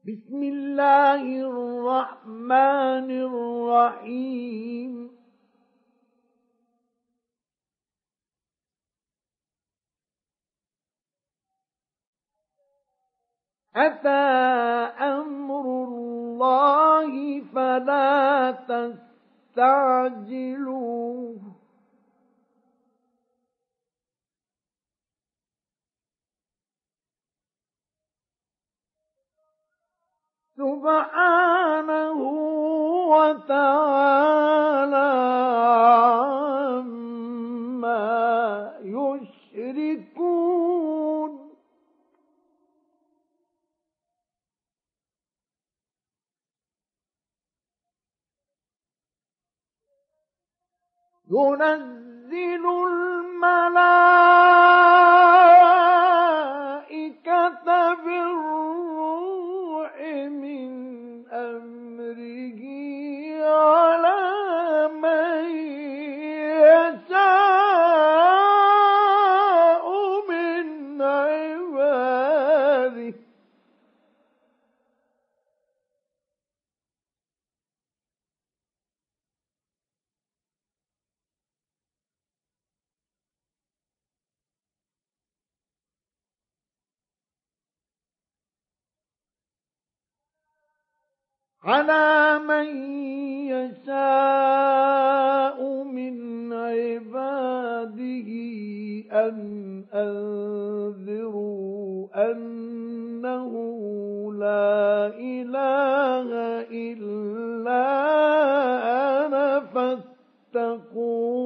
بسم الله الرحمن الرحيم. أتى أمر الله فلا تستعجلوه. سبحانه وتعالى عما يشركون. ينزل الملائكة بالروح من أمره على من على من يشاء من عباده أن أنذروا أنه لا إله إلا أنا فاتقون.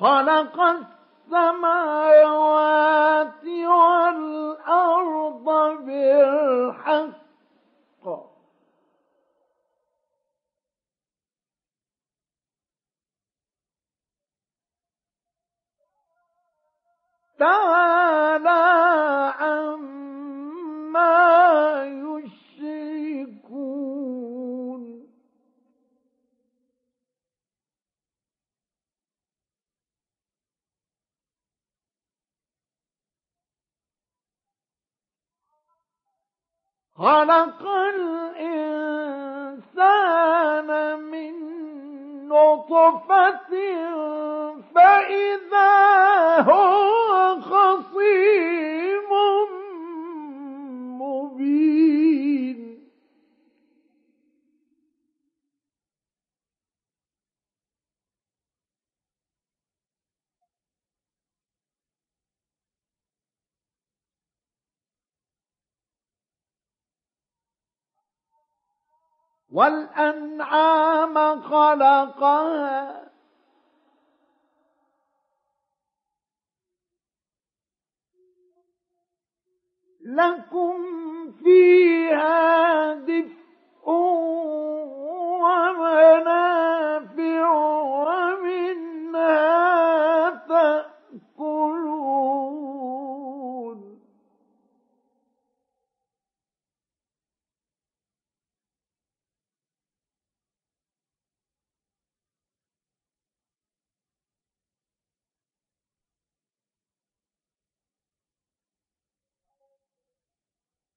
خلق السماوات والأرض بالحق. تعالى عما يشركون. خلق الإنسان من نطفة فإذا هو خصيم مبين. والأنعام خلقها. لكم فيها دفء ومنافع ومنها تأكلون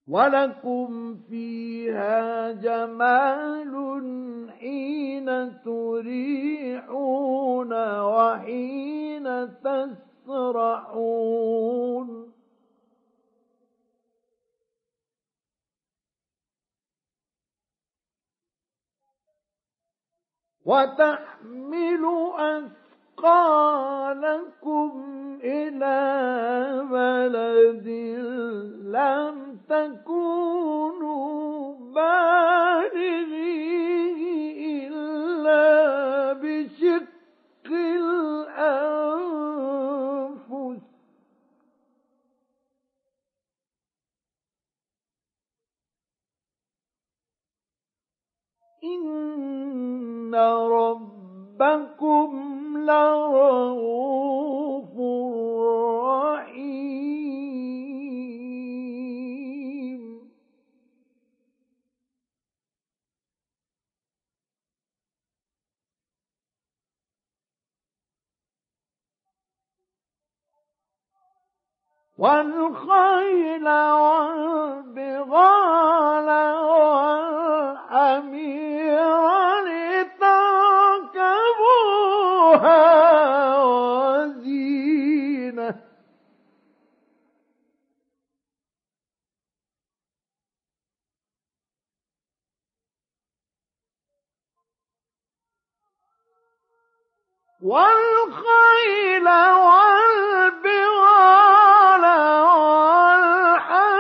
ولكم فيها جمال حين تريحون وحين تسرحون وتحمل أثقالكم إلى بلد لم تكونوا بالغيه إلا بشق الأنفس. إن ربكم لرؤوف رحيم. والخيل والبغال والأمير لتركبوا لتركبوها والخيل والبغال والحمير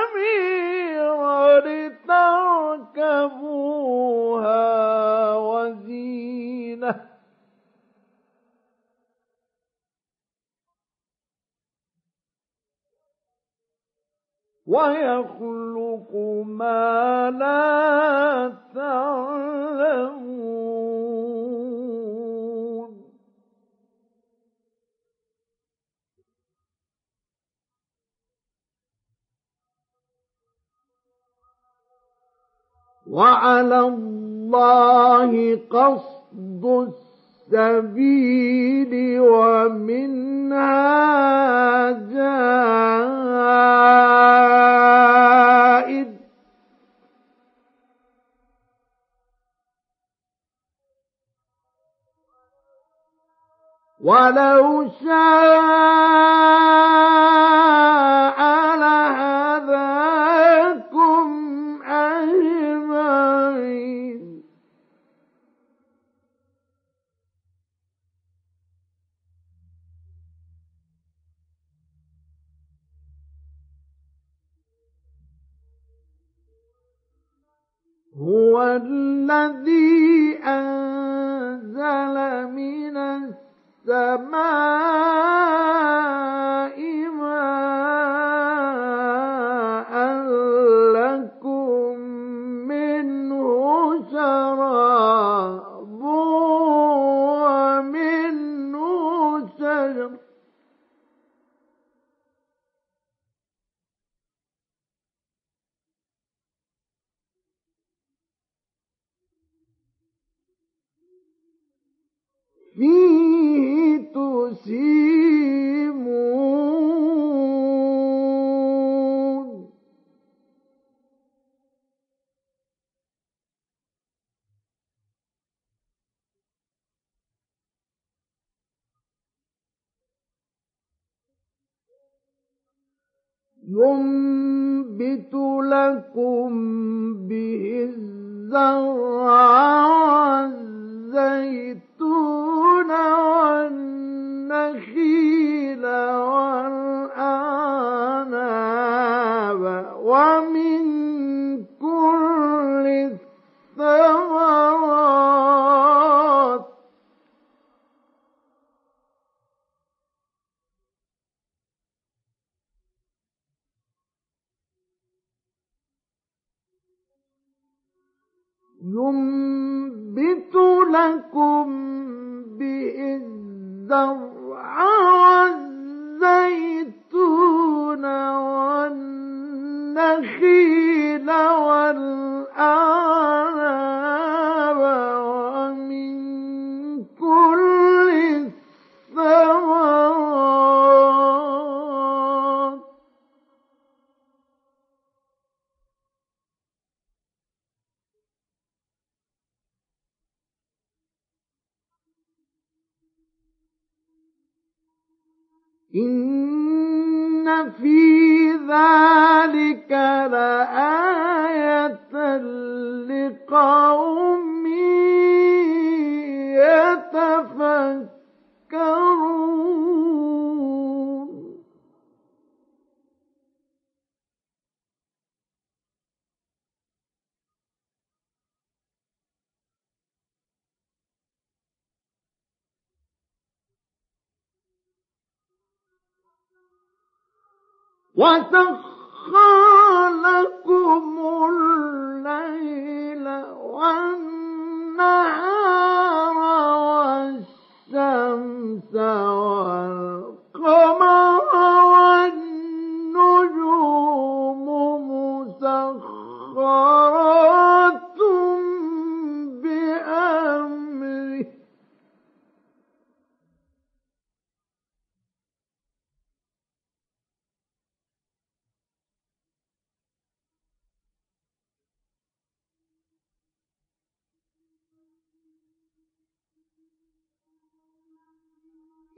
لتركبوها وزينة ويخلق ما لا تعلمون. وعلى الله قصد السبيل ومنها جائد ولو شاء هو الذي أنزل من السماء ماء لكم منه شراب ومنه شجر. فيه تسيمون ينبت لكم به الزرع والزيتون والنخيل والأعناب ومن كل الثمرات. ينبت لكم الزرع والأعناب ومن كل الثمرات إن في ذلك لآية لقوم يتفكرون وسخر الليل والنهار والشمس والقمر والنجوم مسخرات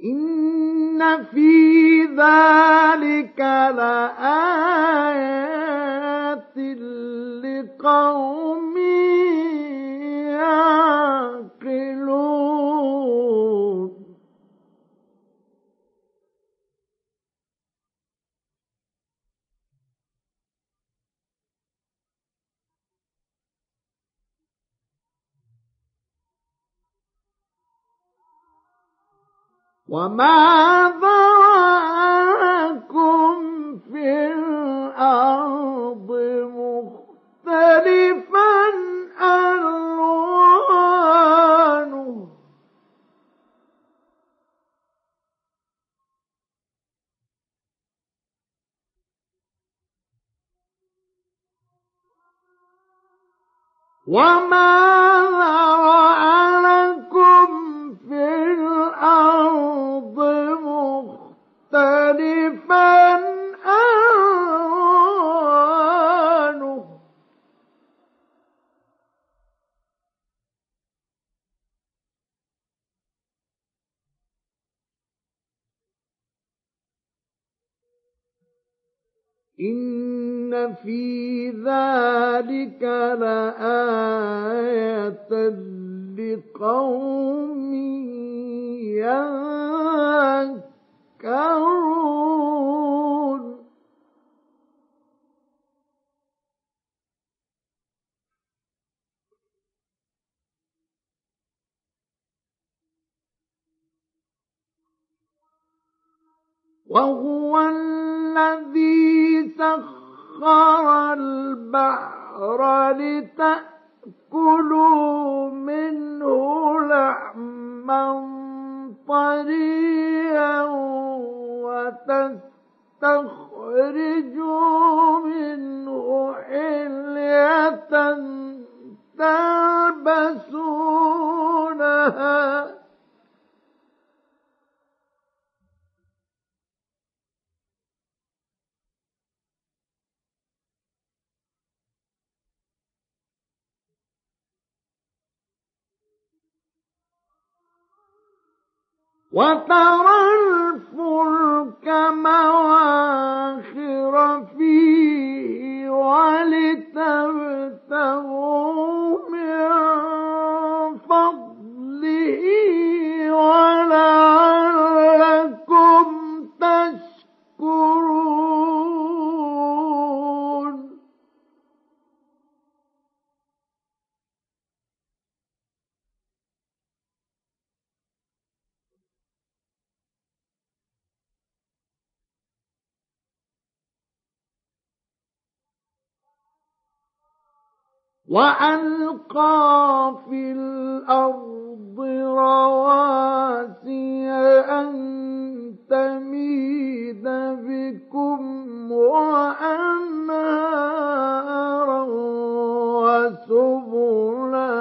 إن في ذلك لآيات لقوم يعقلون وما ذرأكم في الأرض مختلفا ألوانه وما ذرأ لكم في الأرض مختلفا إن في ذلك لآية لقوم يذكرون. وهو الذي سخر البحر لتأكلوا منه لحما طريا وتستخرجوا منه حلية تلبسونها. وترى الفلك مواخر فيه ولتبتغوا من فضله ولعلكم تشكرون. وألقى في الأرض رواسي أن تميد بكم وأنهارا وسبلا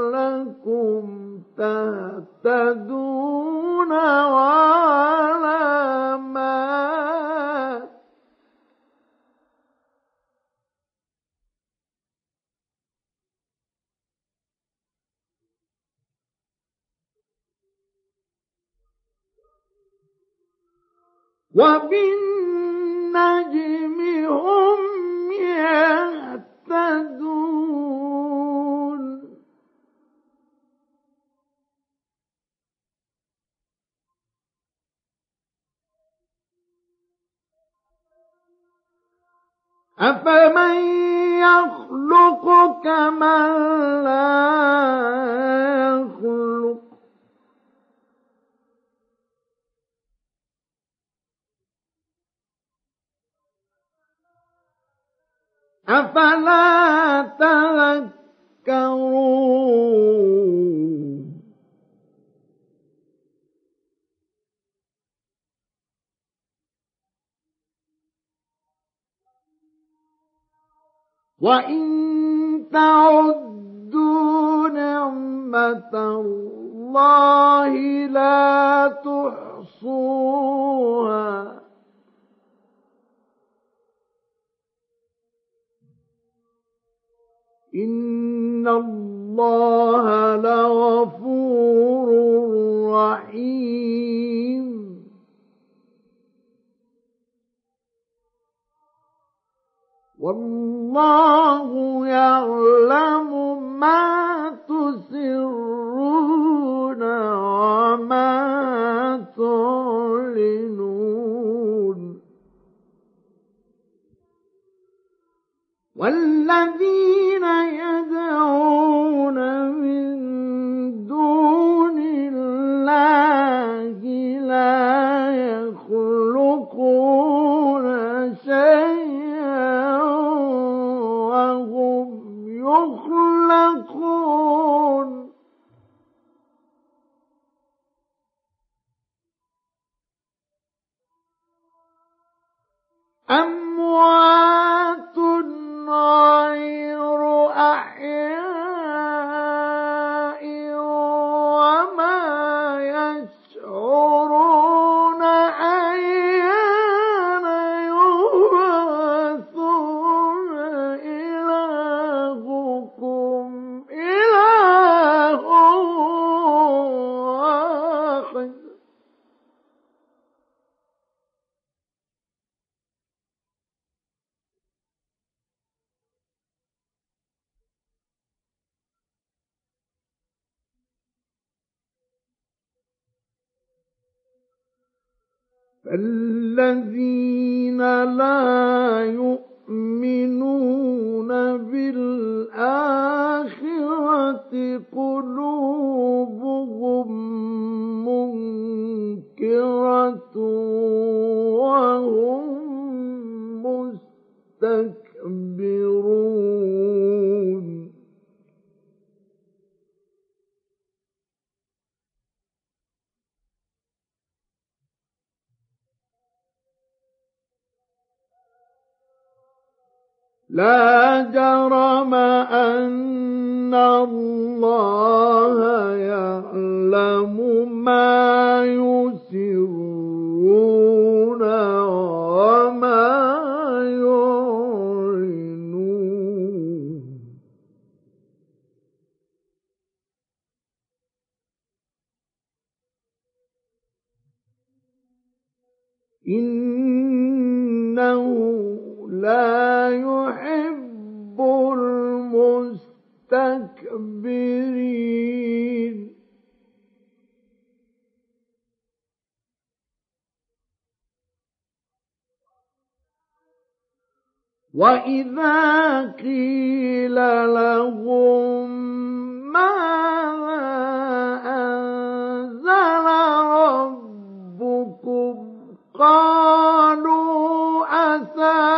لعلكم تهتدون وعلامات وبالنجم هم يهتدون. أفمن يخلق كمن لا يخلق أفلا تذكرون؟ وإن تعدوا نعمة الله لا تحصوها إن الله لغفور رحيم. والله يعلم ما تسرون وما تعلنون. والذين Maya. لا جرم أن الله وإذا قيل لهم ماذا أنزل ربكم قالوا أساطير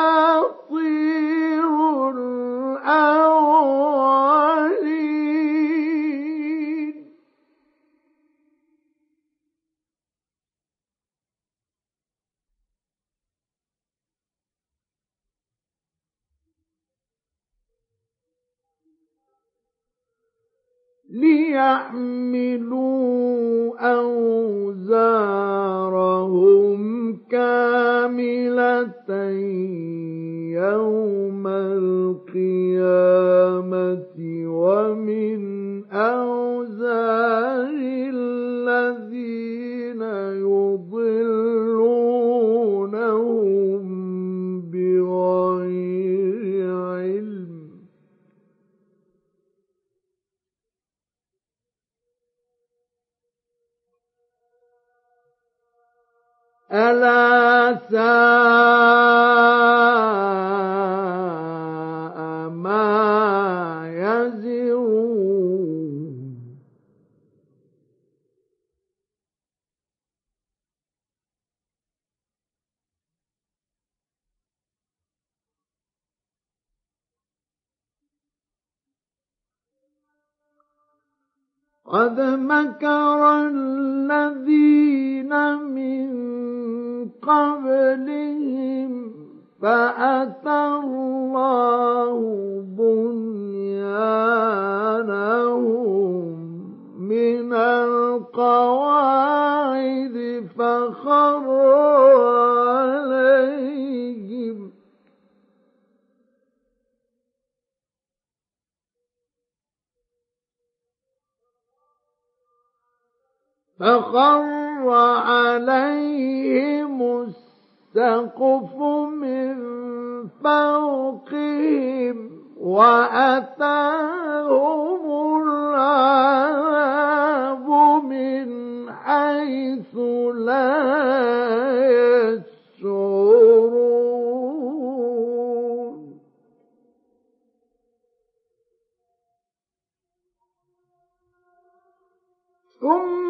ليحملوا أوزارهم كاملة يوم القيامة ومن أوزار الذين يضلونهم ألا ساء ما يزرون. قد مكر الذين من قبلهم فأتى الله بنيانهم من القواعد فخر فخر عليهم السقف من فوقهم وأتاهم العذاب من حيث لا يشعرون. ثم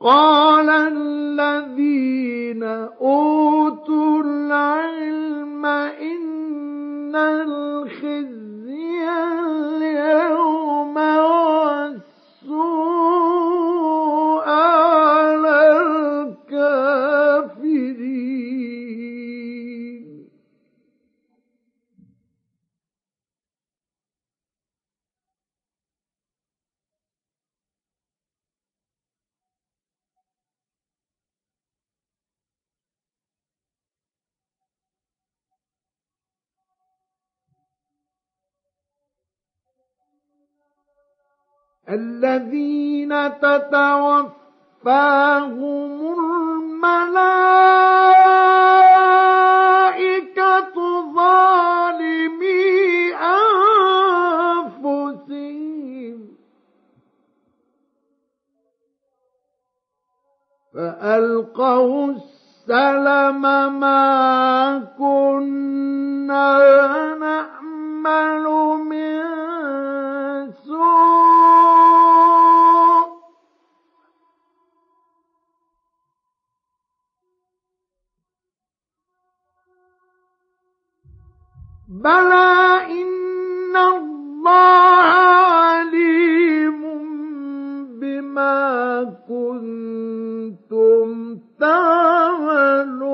قال الذين أوتوا العلم إن الخزي اليوم والسوء الذين تتوفاهم الملائكة ظالمي أنفسهم. فألقوا السلم ما كنا نعمل من سوء بلى إن الله عليم بما كنتم تعملون.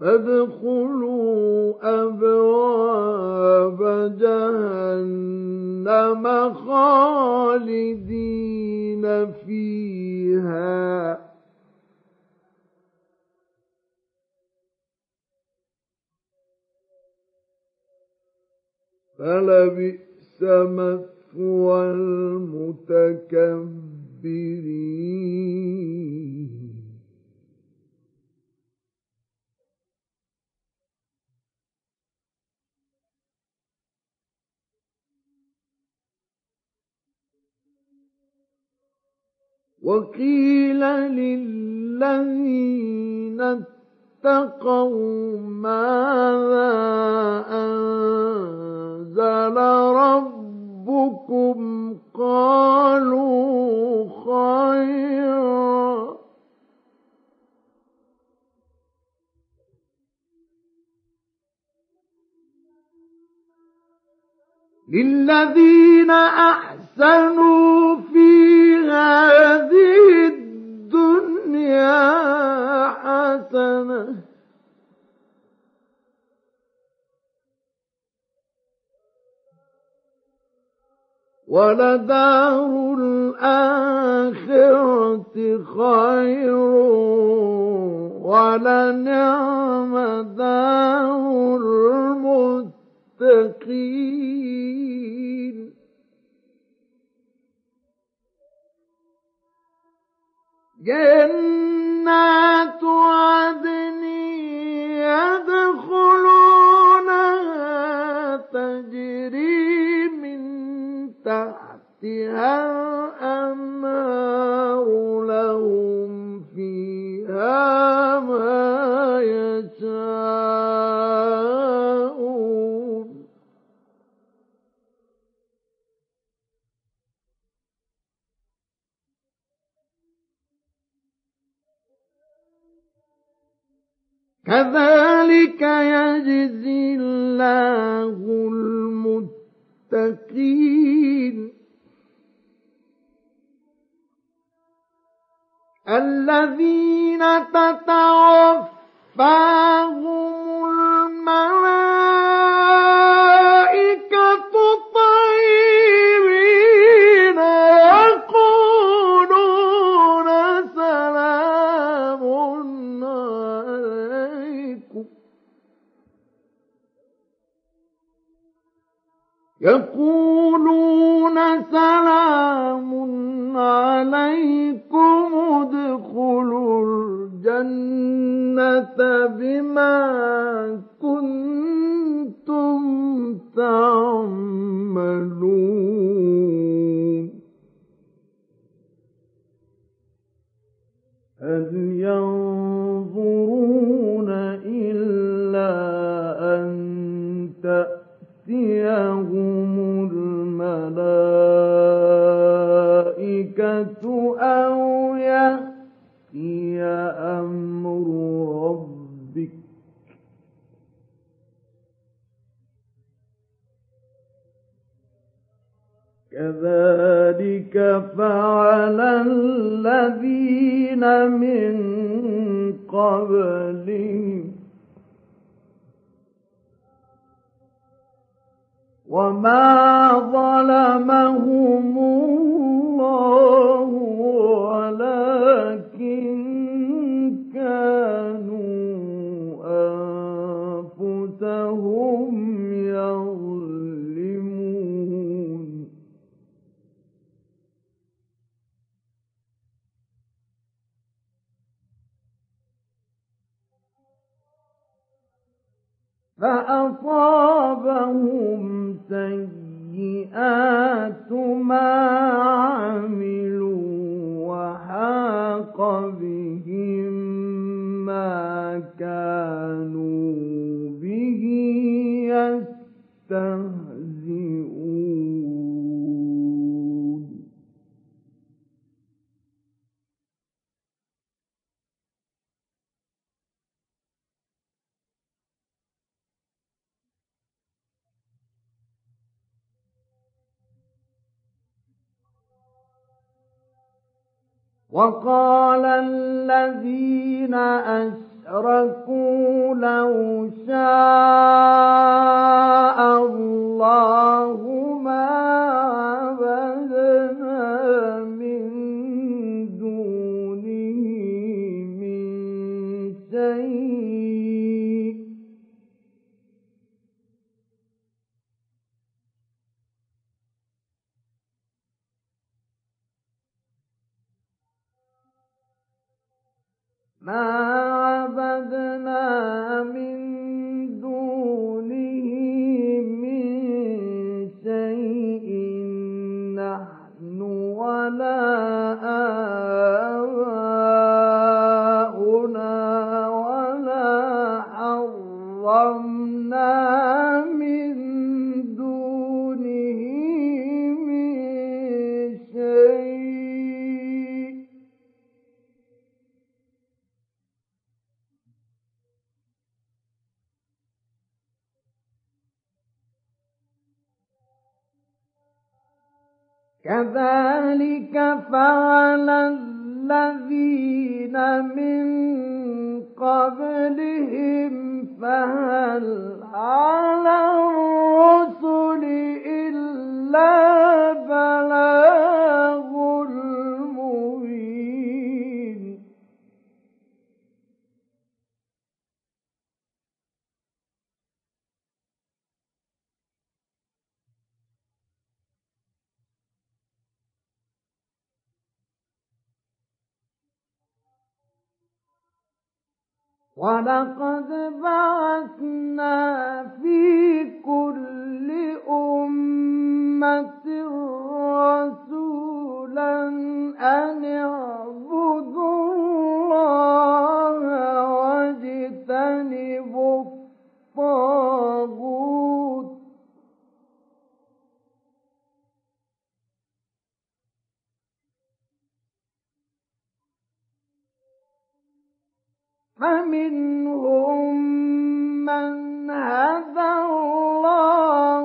فادخلوا أبواب جهنم خالدين فيها. فلبئس مثوى المتكبرين. وقيل للذين اتقوا ماذا أنزل ربكم قالوا خيرا للذين أحسنوا في هذه الدنيا حسنة. ولدار الآخرة خير ولنعم دار المتقين. جنات عدن يدخلونها تجري من تحتها الأنهار لهم فيها ما يشاءون. كذلك يجزي الله المتقين. الذين تتوفاهم الملائكة طيبين يقولون سلام عليكم ادخلوا الجنة بما كنتم تعملون. هل ينظرون إلا أن تأتيهم الملائكة أو يأتي أمر ربك كذلك فعل الذين من قبلهم وما ظلمهم الله ولكن كانوا أنفسهم يظلمون فأصابهم سيئات ما عملوا وحاق بهم وقال الذين أشركوا لو شاء الله ما عبدنا من دونه من شيء. ما عبدنا من دونه من شيء نحن ولا آباؤنا ولا حرمنا كذلك فعل الذين من قبلهم فهل على الرسل إلا بلاغ ولقد بعثنا في كل أمة رسولا أن اعبدوا الله واجتنبوا الطاغوت فمنهم من هدى الله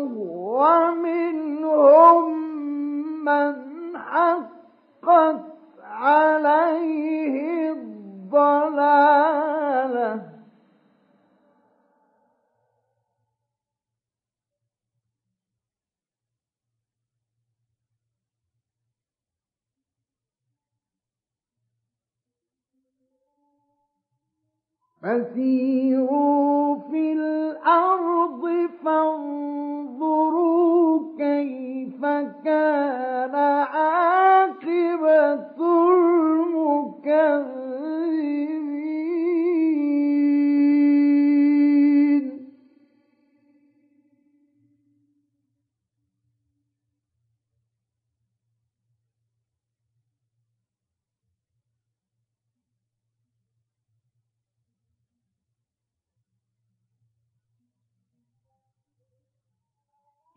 ومنهم من حقت عليه الضلالة. فسيروا في الأرض فانظروا كيف كان عاقبة المكذبين.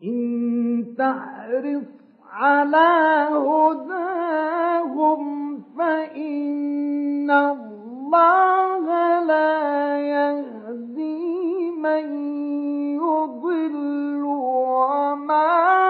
إن تحرص على هداهم فإن الله لا يهدي من يضل وما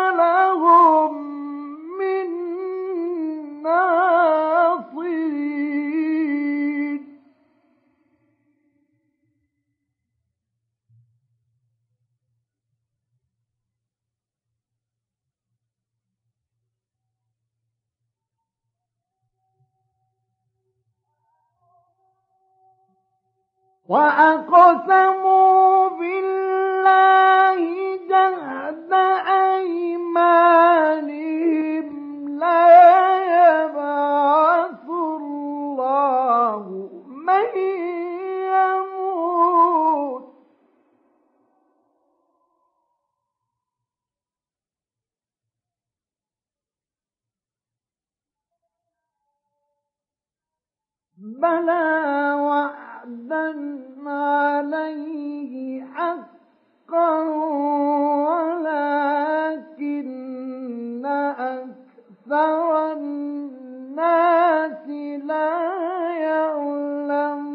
وأقسموا بالله جهد أيمانهم لا يبعث الله من بلى وعدا عليه حقا ولكن أكثر الناس لا يعلمون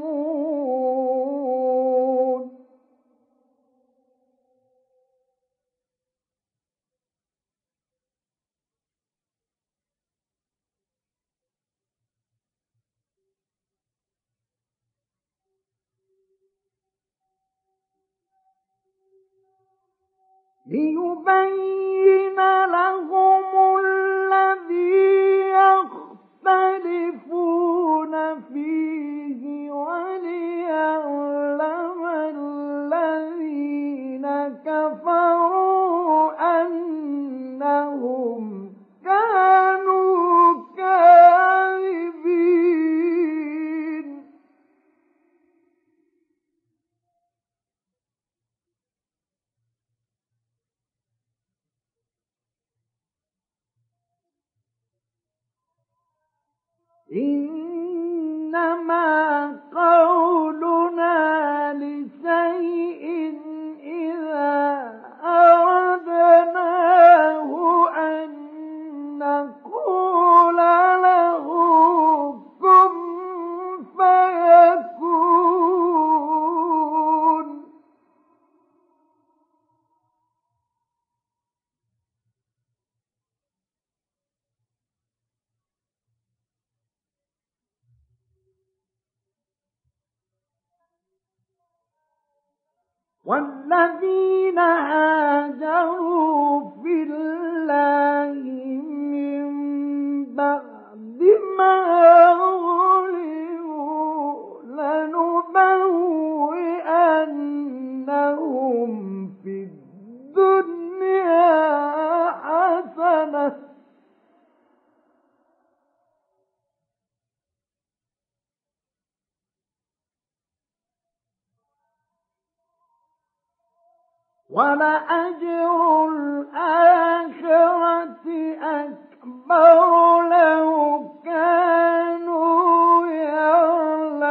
ليبين لهم الذي يختلفون فيه وليعلم الذين كفروا أنهم كانوا كاذبين إنما قولنا لشيء إذا أردناه أن نقول والذين هاجروا في الله من بعد ما غلبوا لنبوئنهم في الدنيا حسنة. ولأجر الآخرة أكبر لو كانوا يعلمون.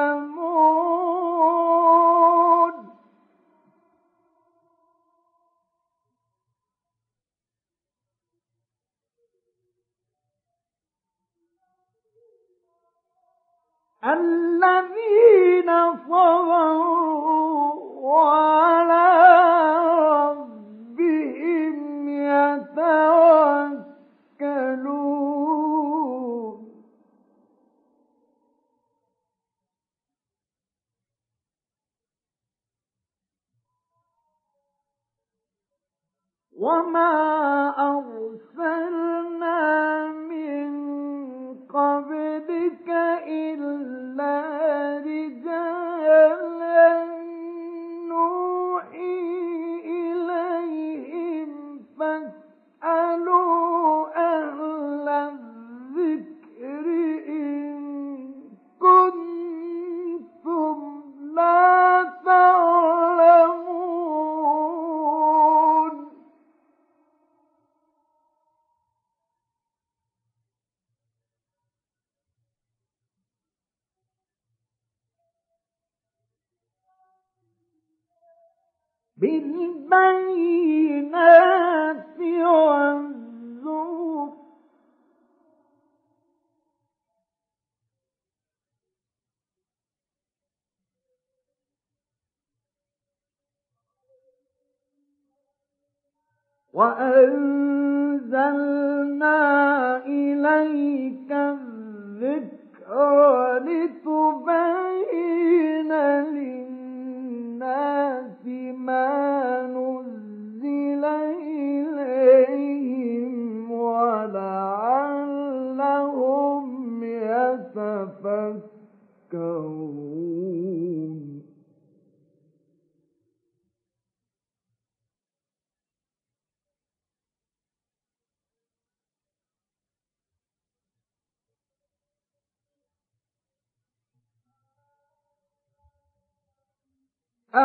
الذين صبروا وعلى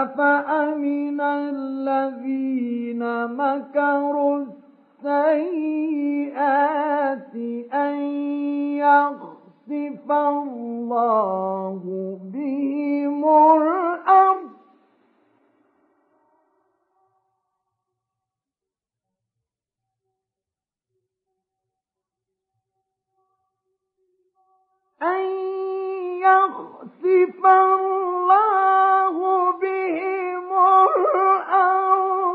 أفأمن الذين مكروا السيئات أن يخسف الله بهم الأرض. يخسف الله بهم الأرض.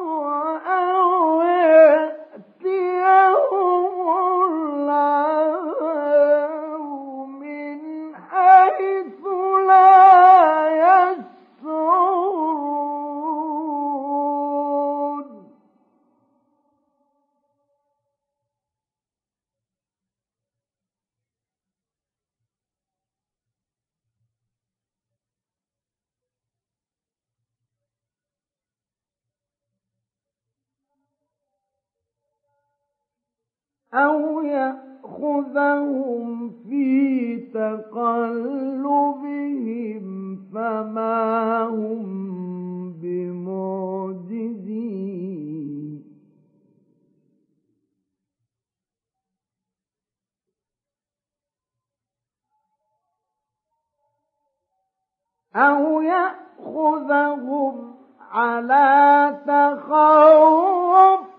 أو يأخذهم في تقلبهم فما هم بمعجزين أو يأخذهم على تخوف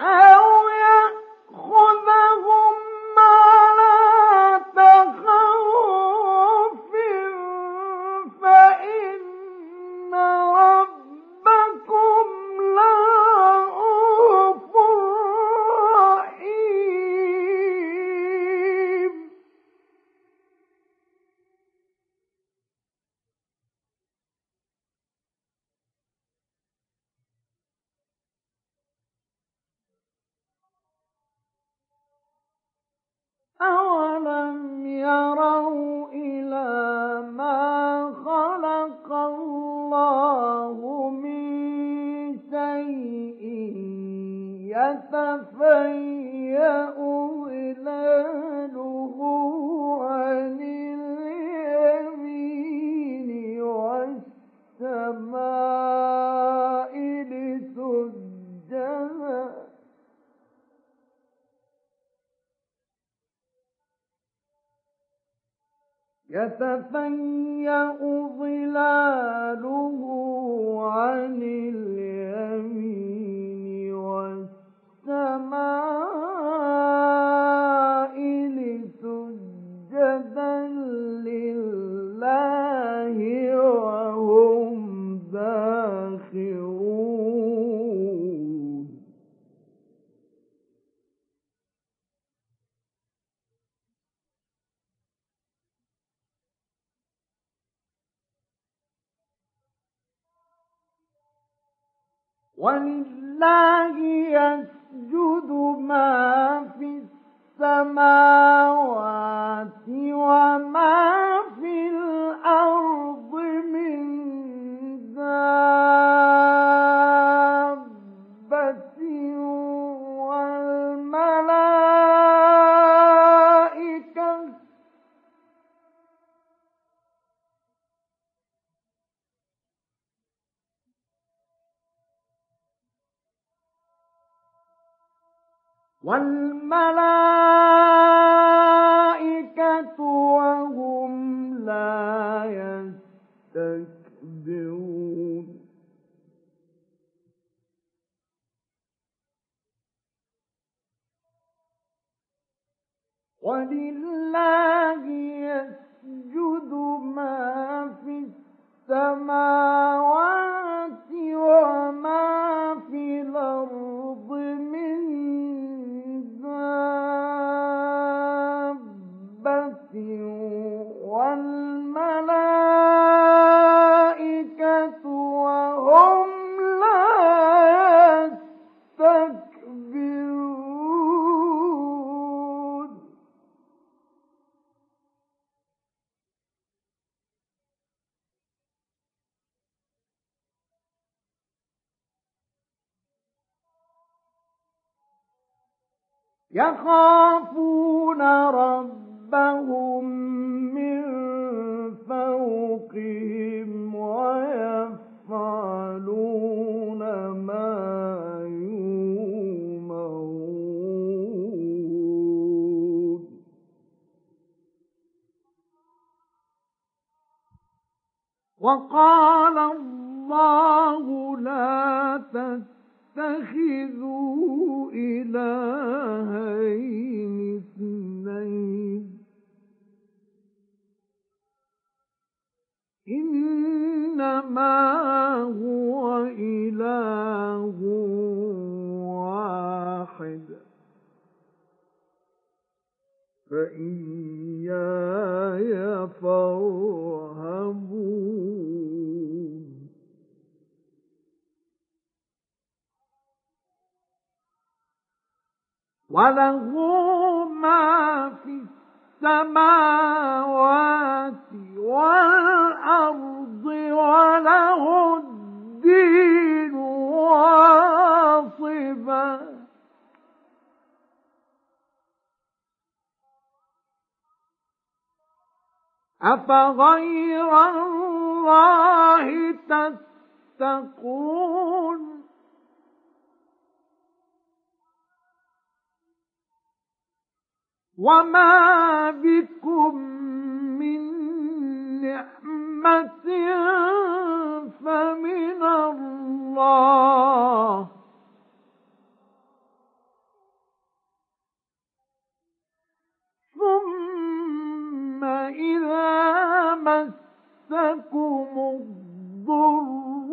أو يأخذهم ولله Oh. وله ما في السماوات والأرض وله الدين واصبا. أفغير الله تتقون؟ وما بكم من نعمة فمن الله ثم إذا مسكم الضر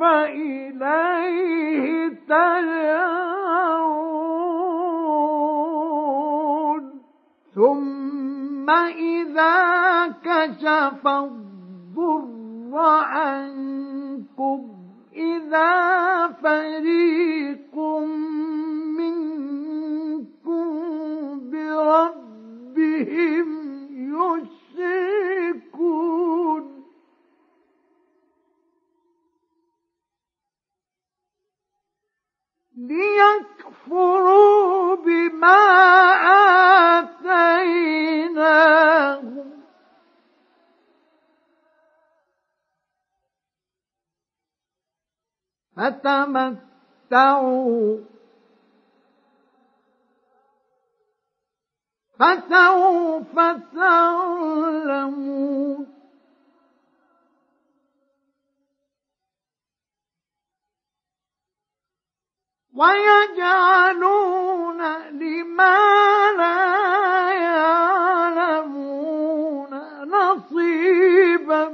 فإليه تجرون ثم إذا كشف الضر عنكم إذا فريق منكم بربهم يشركون. ليكفروا بما آتيناهم. فتمتعوا. فسوف تعلمون. ويجعلون لما لا يعلمون نصيبا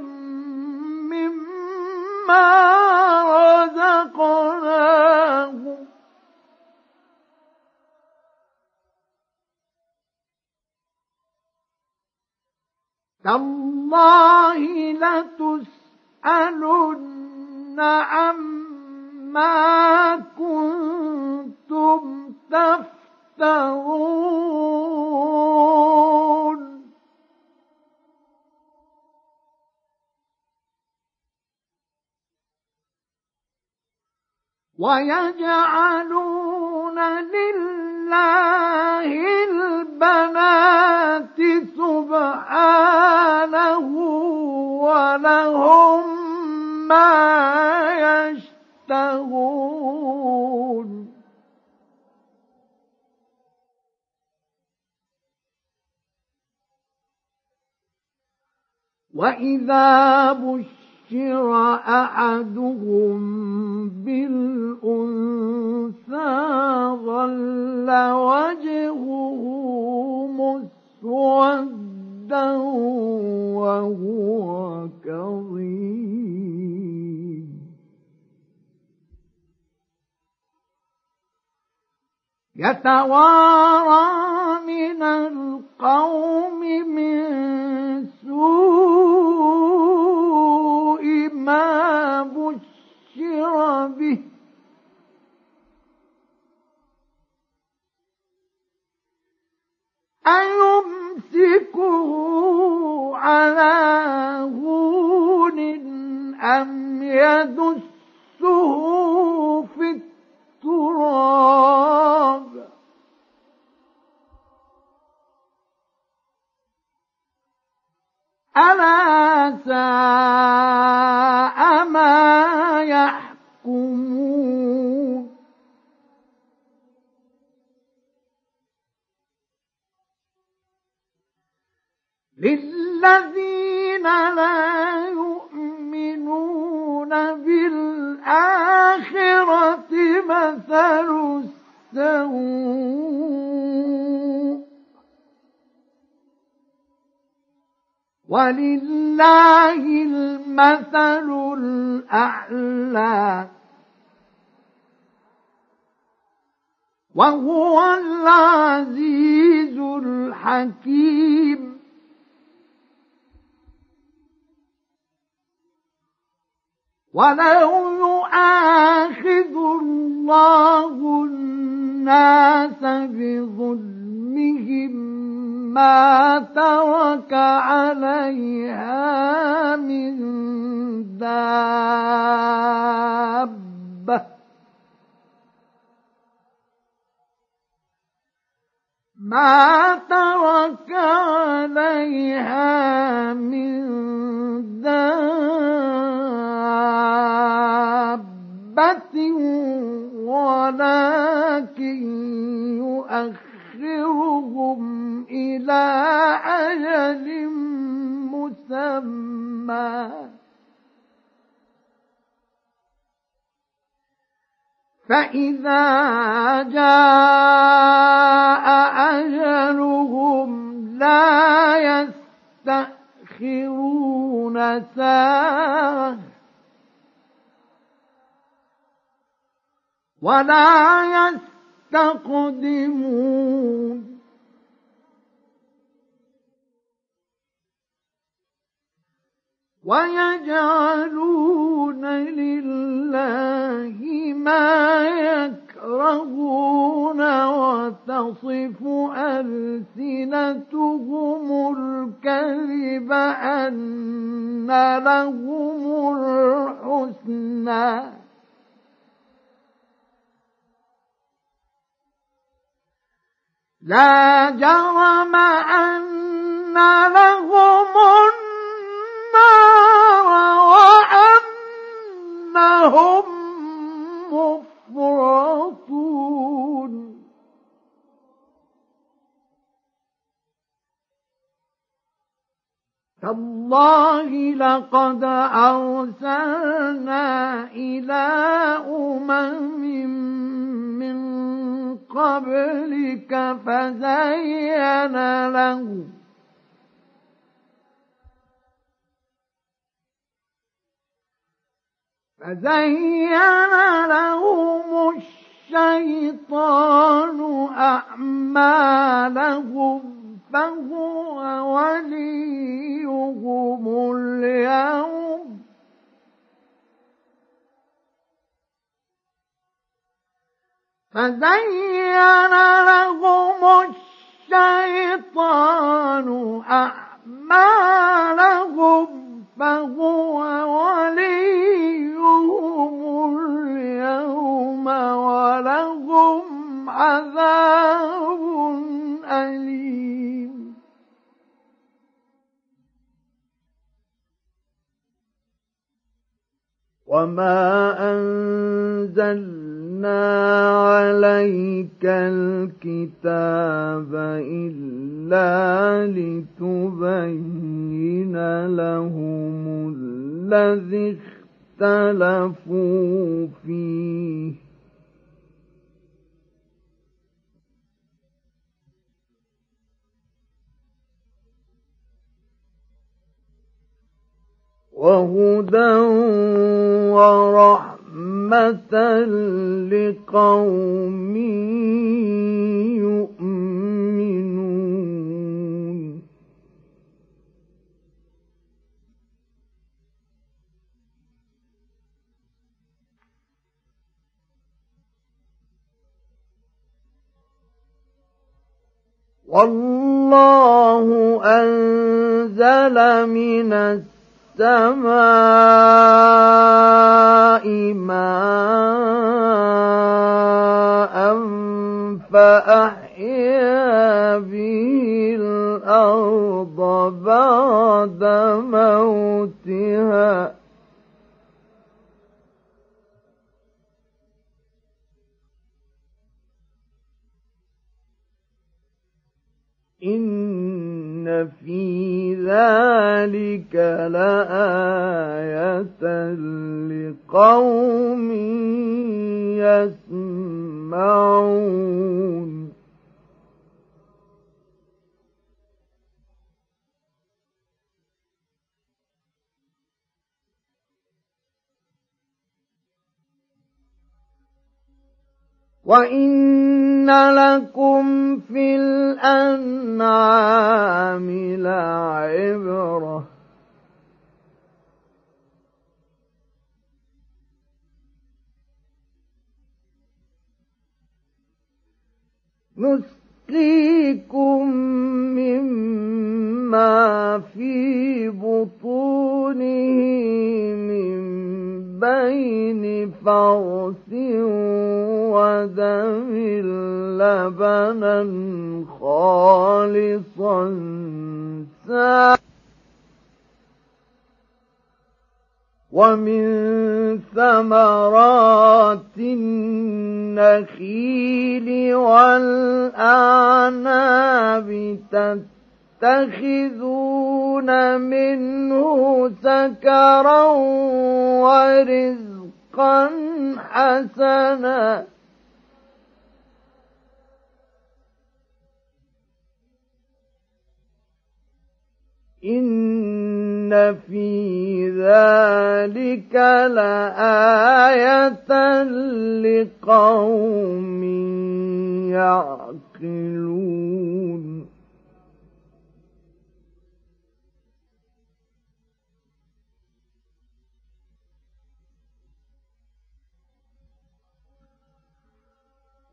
مما رزقناهم. تالله لتسألن عما ما كنتم تفترون. ويجعلون لله البنات سبحانه ولهم ما يشتهون وإذا بشر أحدهم بالأنثى ظل وجهه مسودا وهو كظيم. يتوارى من القوم من سوء ما بشر به. أيمسكه على هون أم يدسه ولله المثل الأعلى. وهو العزيز الحكيم. ولو يؤاخذ الله الناس بظلمهم. ما ترك عليها من دابة. ما ترك عليها من دابة ولكن يؤخر يؤخرهم إلى أجل مسمى. فإذا جاء أجلهم لا يستأخرون ساعة ولا يستأخرون تقدمون. ويجعلون لله ما يكرهون وتصف ألسنتهم الكذب أن لهم الحسنى. لا جرم أن لهم النار وأنهم مفرطون. تالله لقد أرسلنا إلى أمم قبلك فزين له. فزين لهم الشيطان أعمالهم فهو وليهم اليوم. فزين لهم الشيطان أعمالهم فهو وليهم اليوم ولهم عذاب أليم. وما أنزل عليك الكتاب إلا لتبين لهم الذي اختلفوا فيه وهدى ورحمة رحمة لقوم يؤمنون. والله أنزل من السماء السماء ماء فأحيا به الأرض بعد موتها. إن في ذلك لآية لقوم يسمعون وإن لكم في الأنعام لعبرة نسقيكم مما في بطونه من بين فرث ودم لبنا خالصا ومن ثمرات النخيل والأعناب تتخذون منه سكرا ورزقا حسنا. إن في ذلك لآية لقوم يعقلون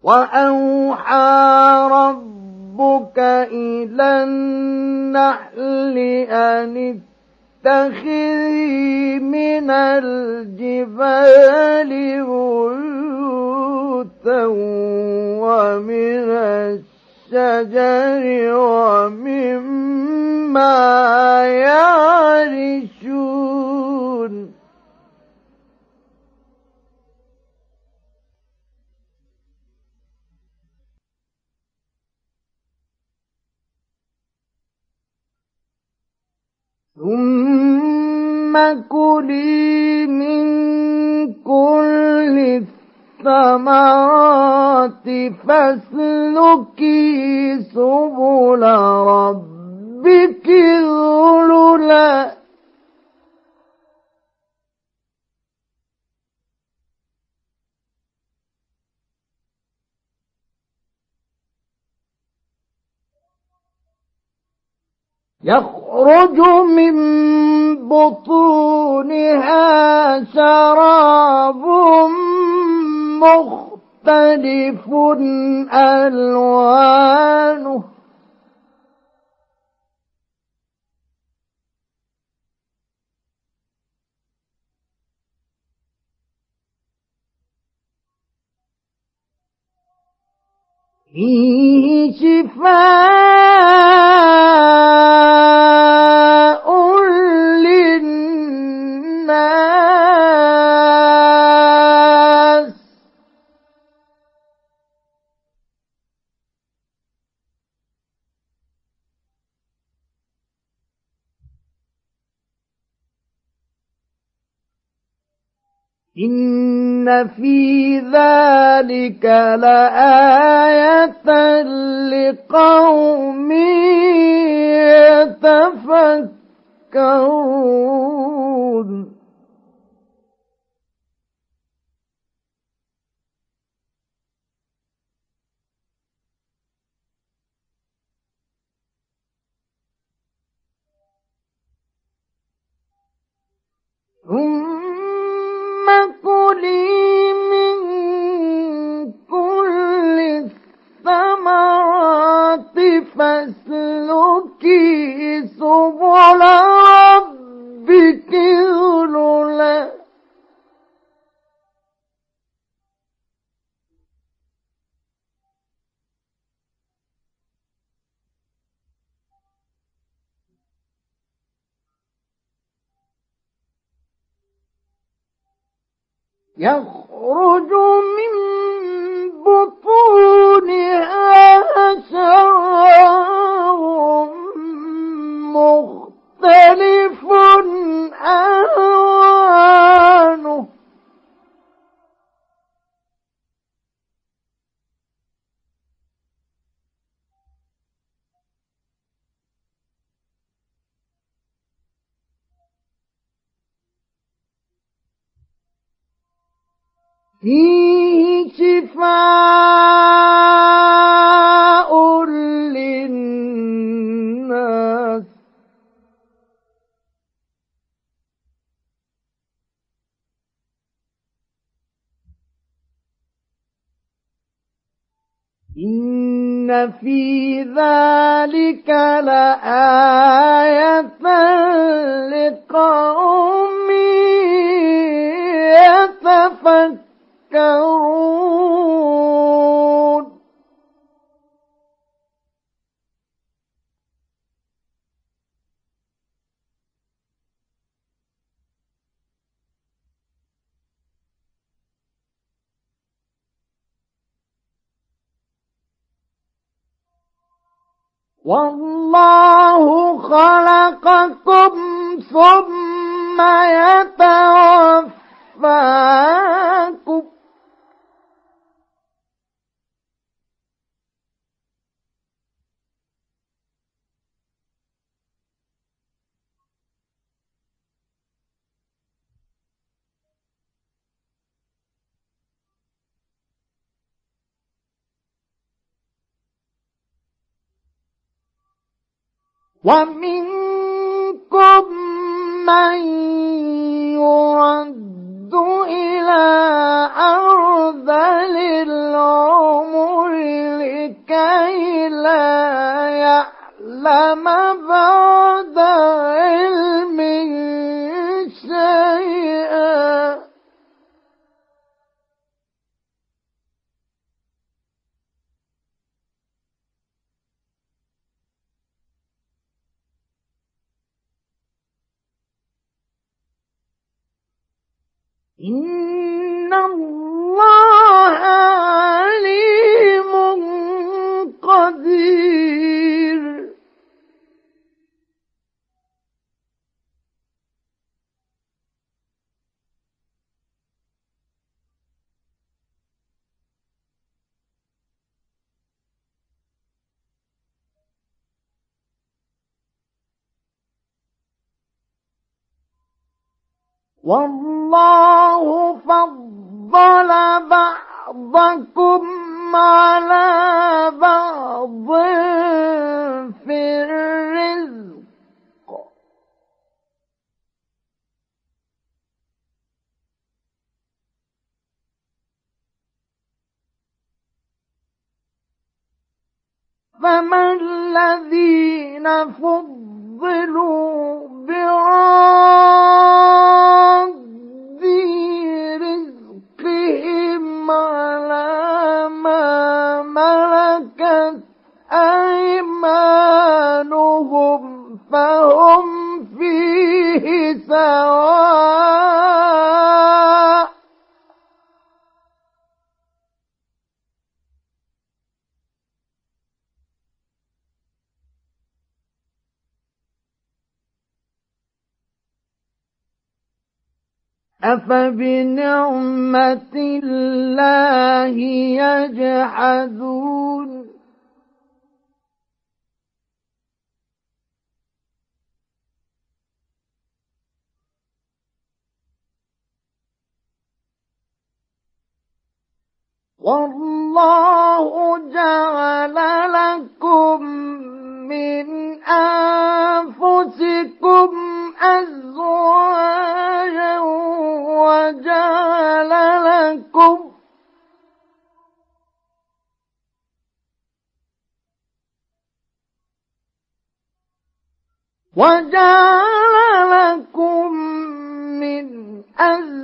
وأوحى ربك إلى النحل أن اتخذي من الجبال بيوتا ومن الشجر ومما يعرشون ثم كلي من كل الثمرات فاسلكي سبل ربك ذللا يخرج من بطونها شراب مختلف ألوانه. فيه شفاء للناس إن في ذلك لآية لقوم يتفكرون ثم فاسلكي سبل ربك ذللا يخرج من بطونها شراب مختلف ألوانه فيه شفاء للناس. إن في ذلك لآية لقوم يتفكرون. والله خلقكم ثم يتوفاكم ومنكم من يرد إلى أرذل العمر لكي لا يعلم إن والله فضل بعضكم على بعض في الرزق. فما الذين فضلوا رزقهم على ما ملكت أيمانهم فهم فيه سواء أفبنعمة الله يجحدون والله جعل لكم من أنفسكم أزواجا وجعل لكم وجعل لكم من أزواجكم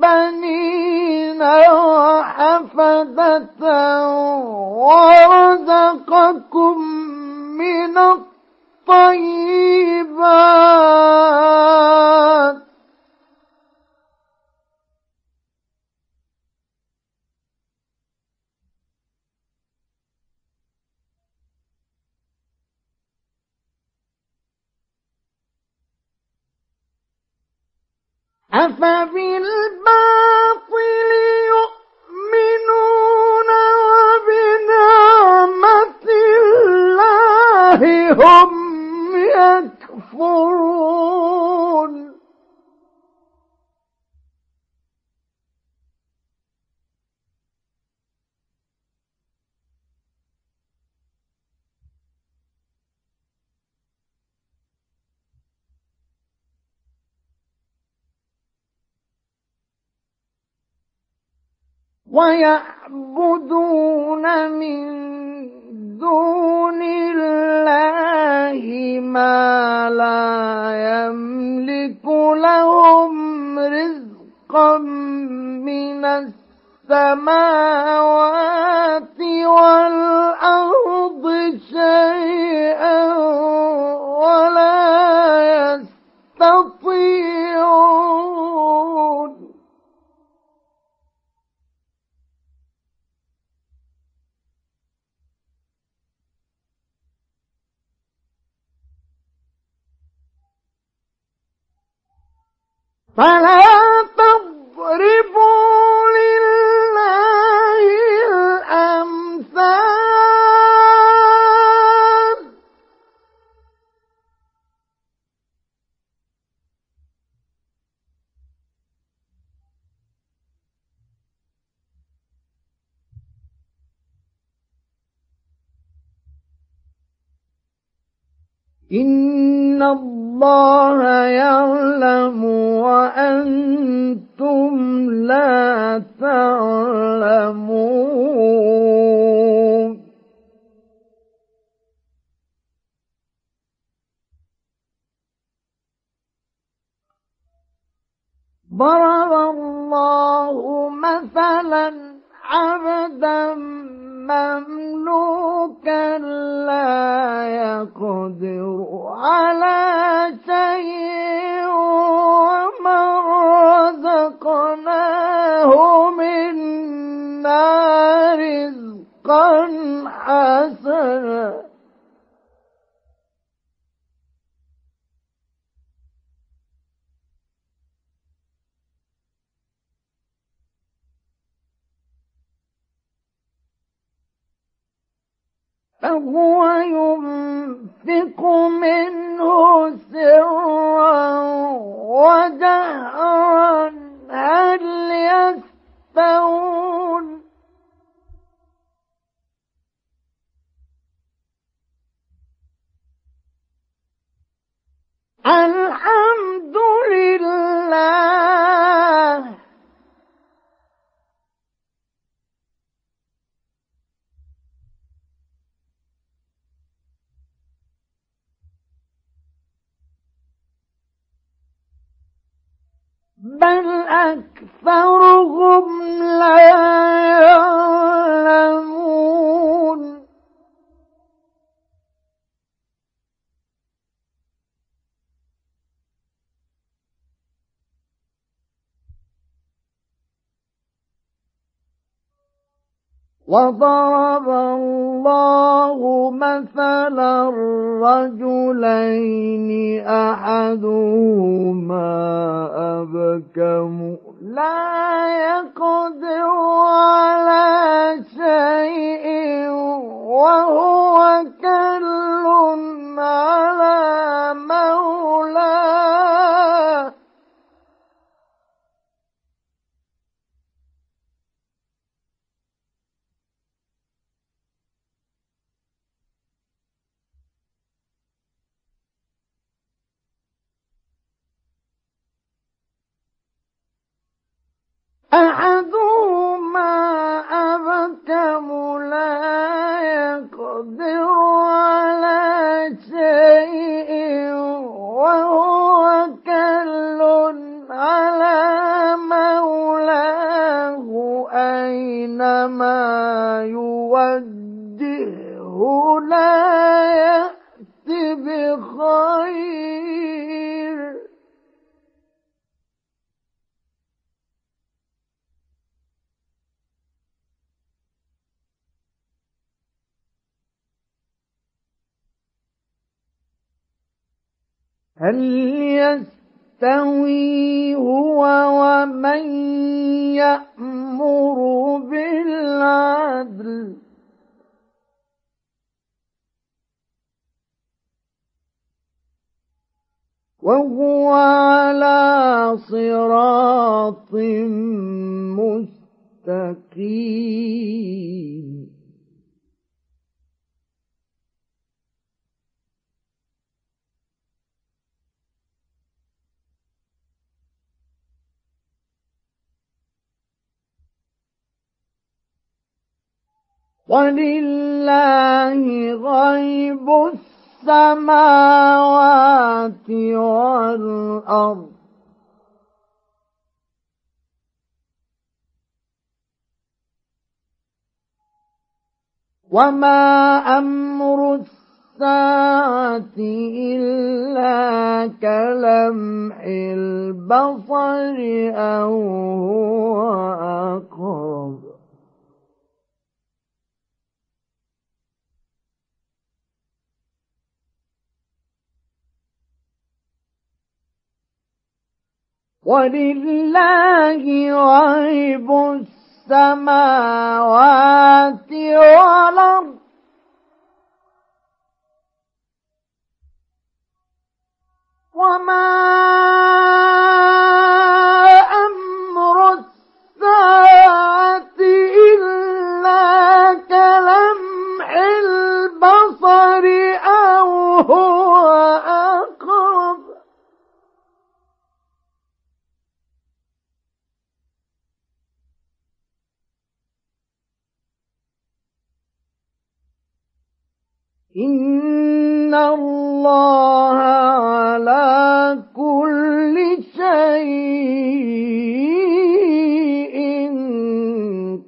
بنين وحفدة ورزقكم من الطيبات أفبالباطل يؤمنون وبنعمة الله هم يكفرون. ويعبدون من دون الله ما لا يملك لهم رزقا من السماوات والأرض شيئا ولا فلا تضربوا لله إن الله يعلم وأنتم لا تعلمون ضرب الله مثلا عبدا مملوكا لا يقدر على شيء ومن رزقناه منا رزقا حسنا. فهو ينفق منه سرا وجهرا هل يستوون الحمد لله. بل أكثرهم لا يعلمون. وضرب الله مثلا رجلين أحدهما أبكم. لا يقدر على شيء وهو كل على مولاه أحدهما أبكم لا يقدر على شيء وهو كل على مولاه أينما يوجهه هل يستوي هو ومن يأمر بالعدل. وهو على صراط مستقيم. ولله غيب السماوات والأرض. وما أمر الساعة إلا كلمح البصر أو هو أقرب ولله غيب السماوات والأرض. وما أمر الساعة إن الله على كل شيء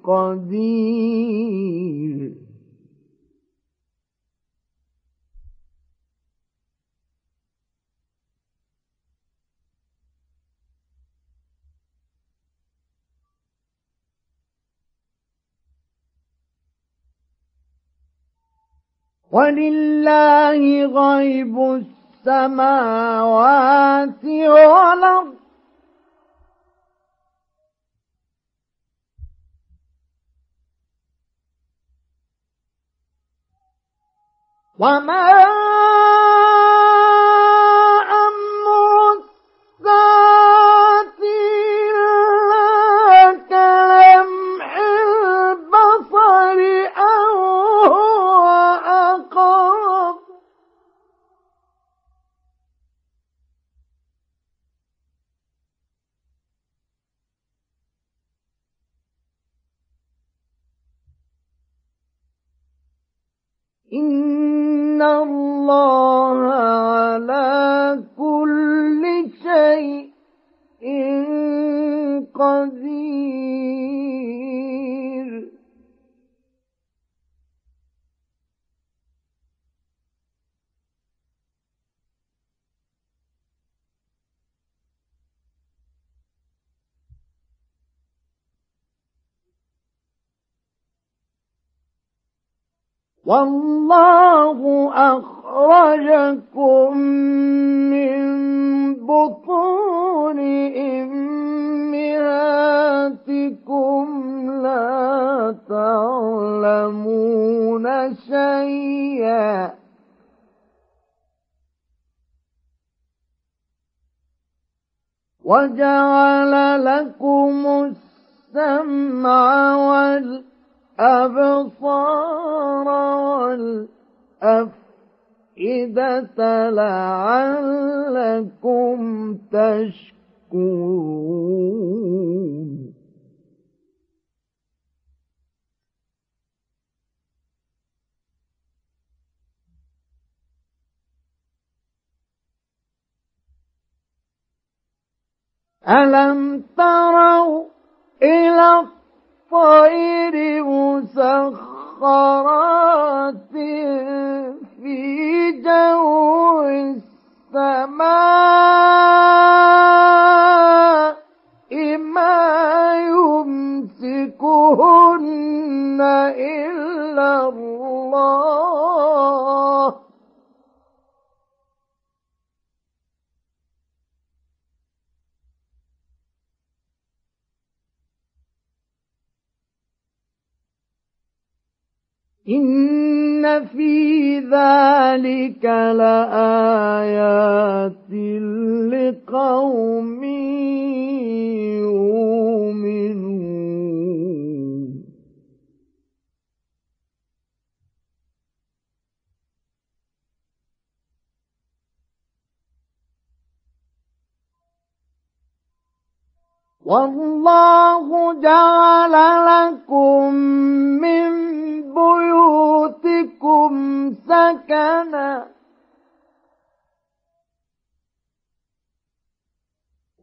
قدير ولله غيب السماوات والأرض. وما أمر الساعة إن الله على كل شيء قدير والله أخرجكم من بطون أمهاتكم لا تعلمون شيئا. وجعل لكم السمع والأبصار الأبصار والأفئدة لعلكم تشكرون. ألم تروا إلى الطير مسخرات في جو السماء ما يمسكهن إلا الله. إن في ذلك لآيات لقوم يؤمنون والله جعل لكم من بيوتكم سكنا.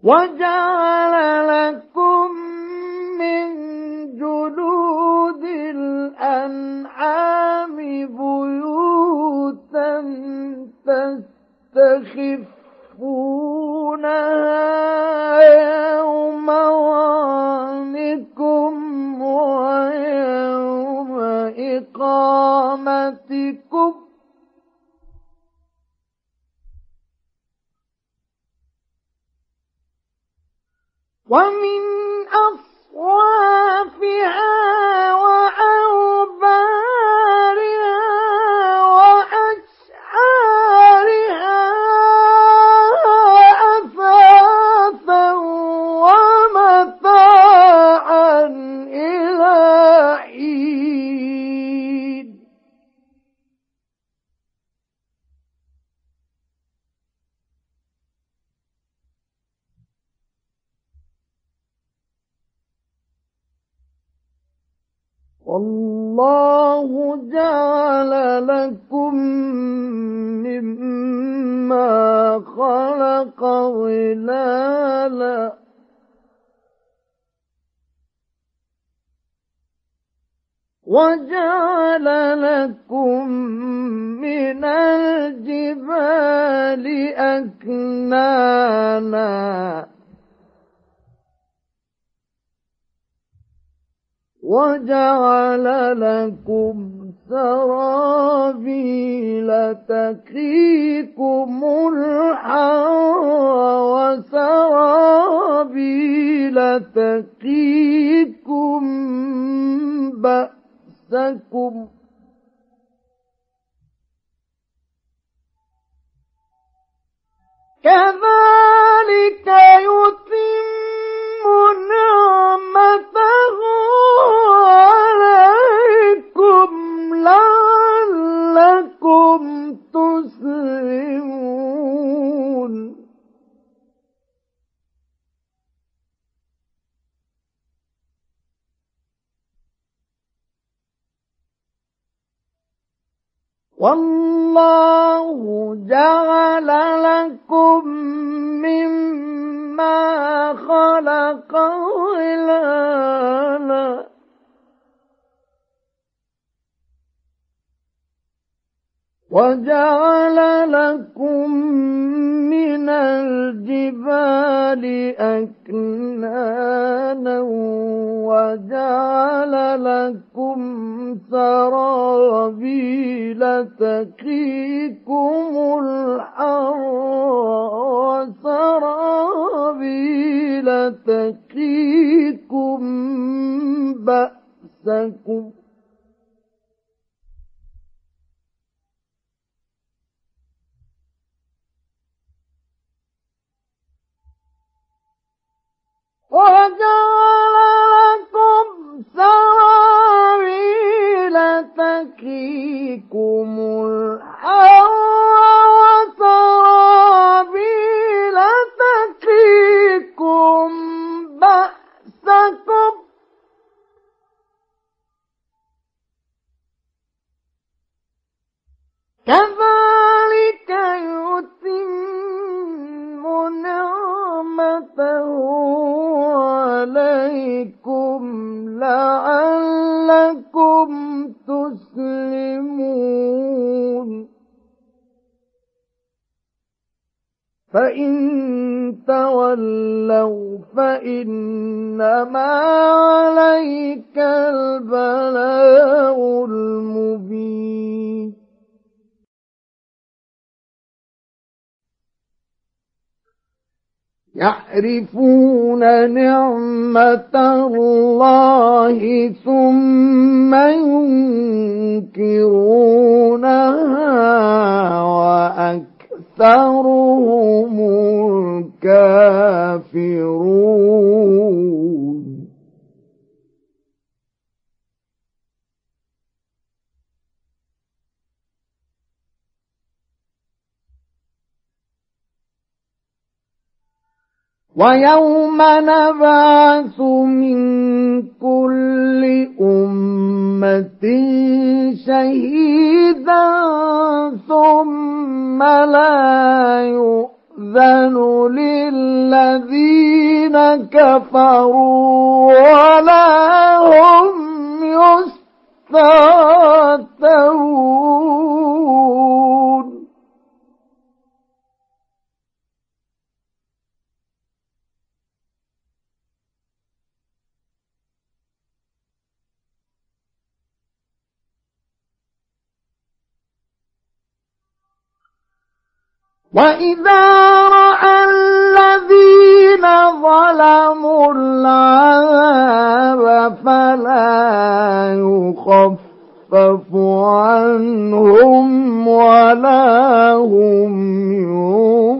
وجعل لكم من جلود الأنعام بيوتا تستخفونها يوم ظانكم ويوم إقامتكم. ومن أصوافها وأوبارها وجعل لكم من الجبال أكنانا. وجعل لكم سرابيل تقيكم الحر وسرابيل تقيكم بأسكم كذلك يتم والله جعل لكم مما ما خلق ظلالا وجعل لكم من الجبال أكنانا وجعل لكم سرابيل تقيكم الحر وسرابيل تقيكم بأسكم وجعل لكم سرابيل تقيكم الحر وسرابيل تقيكم بأسكم كذلك يتم نعمته عليكم لعلكم تسلمون فإن تولوا فإنما عليك البلاء المبين يعرفون نعمة الله ثم ينكرونها وأكثرهم الكافرون. ويوم نبعث من كل أمة شهيدا ثم لا يؤذن للذين كفروا ولا هم يستعتبون وإذا رأى الذين ظلموا العذاب فلا يخفف عنهم ولا هم ينظرون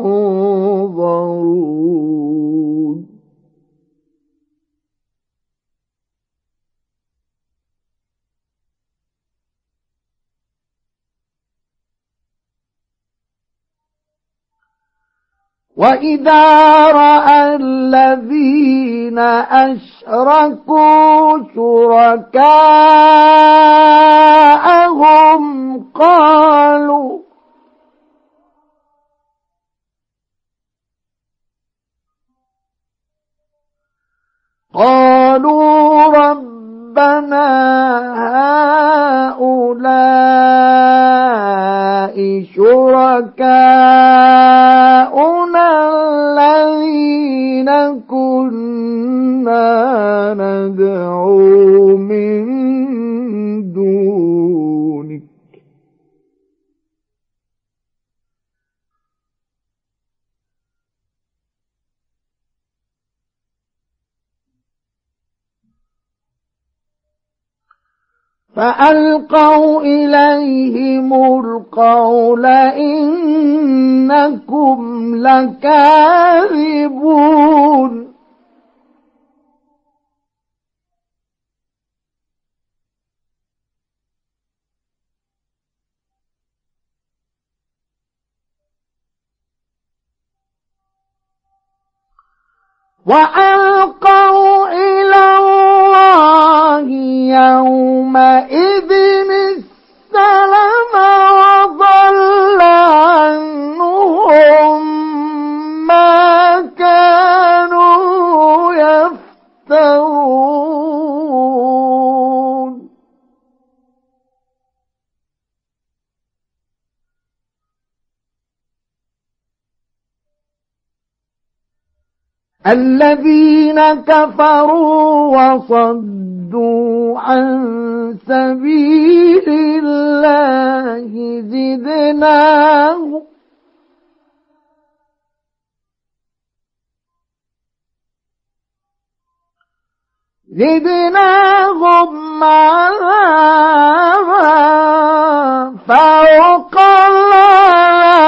وإذا رأى الذين أشركوا شركاءهم قالوا قالوا ربنا هؤلاء شركاؤنا ندعو من دونك. فألقوا إليهم القول إنكم لكاذبون. وألقوا إلى الله يومئذ السلم وضل عنهم ما الذين كفروا وصدوا عن سبيل الله زدناهم زدناهم عذابا فوق العذاب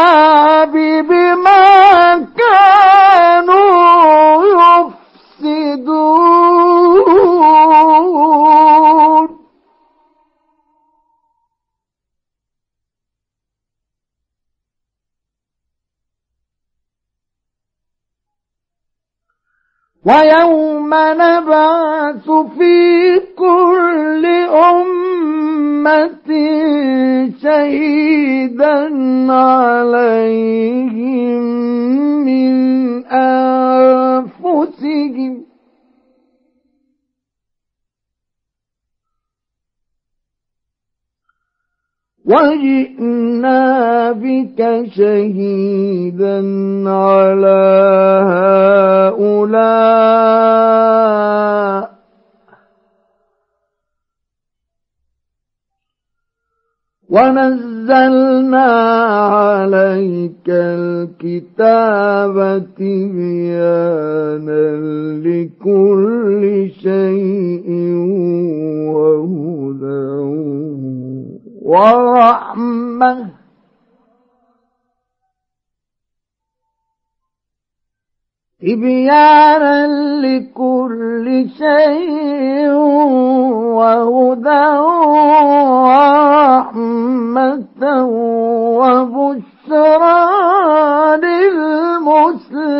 ويوم نبعث في كل أمة شهيدا عليهم من أنفسهم. وجئنا بك شهيدا على هؤلاء. ونزلنا عليك الكتاب تبيانا لكل شيء وهدى ورحمة تبيانا لكل شيء وهدى ورحمة وبشرى للمسلمين.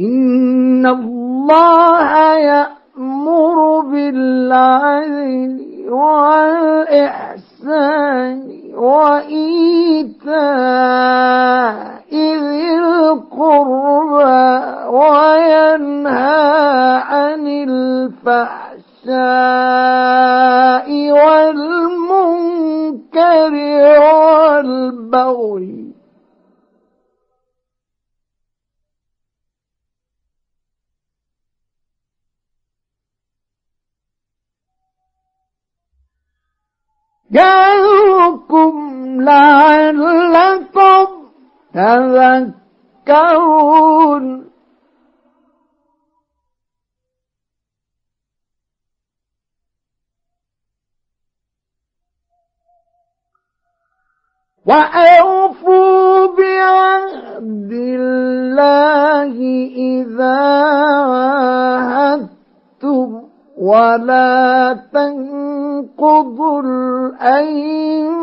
إن الله يأمر بالعدل والإحسان وإيتاء ذي القربى وينهى عن الفحشاء والمنكر والبغي يعظكم لعلكم تذكرون. وأوفوا بعهد الله إذا عاهدتم. ولا تنقضوا الأيمان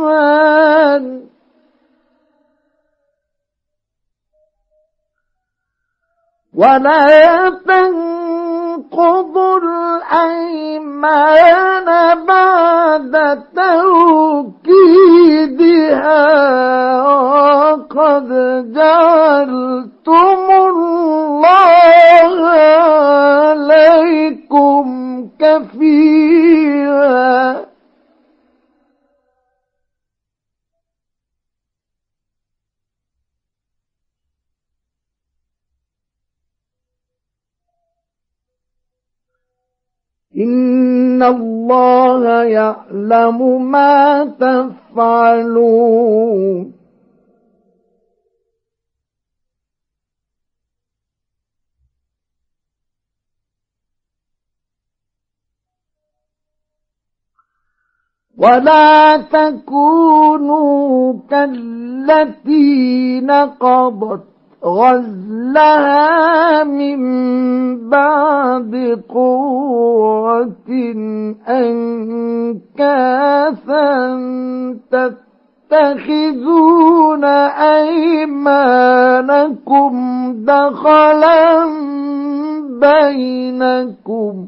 ولا تنقضوا الأيمان بعد توكيدها وقد جعلتم الله عليكم كفيلا. إن الله يعلم ما تفعلون. ولا تكونوا كالتي نقضت غزلها من بعد قوة أنكاثا تتخذون أيمانكم دخلا بينكم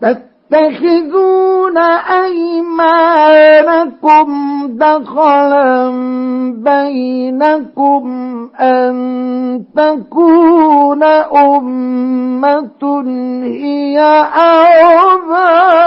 تتخذون أيمانكم دخلا بينكم أن تكون أمة هي أربى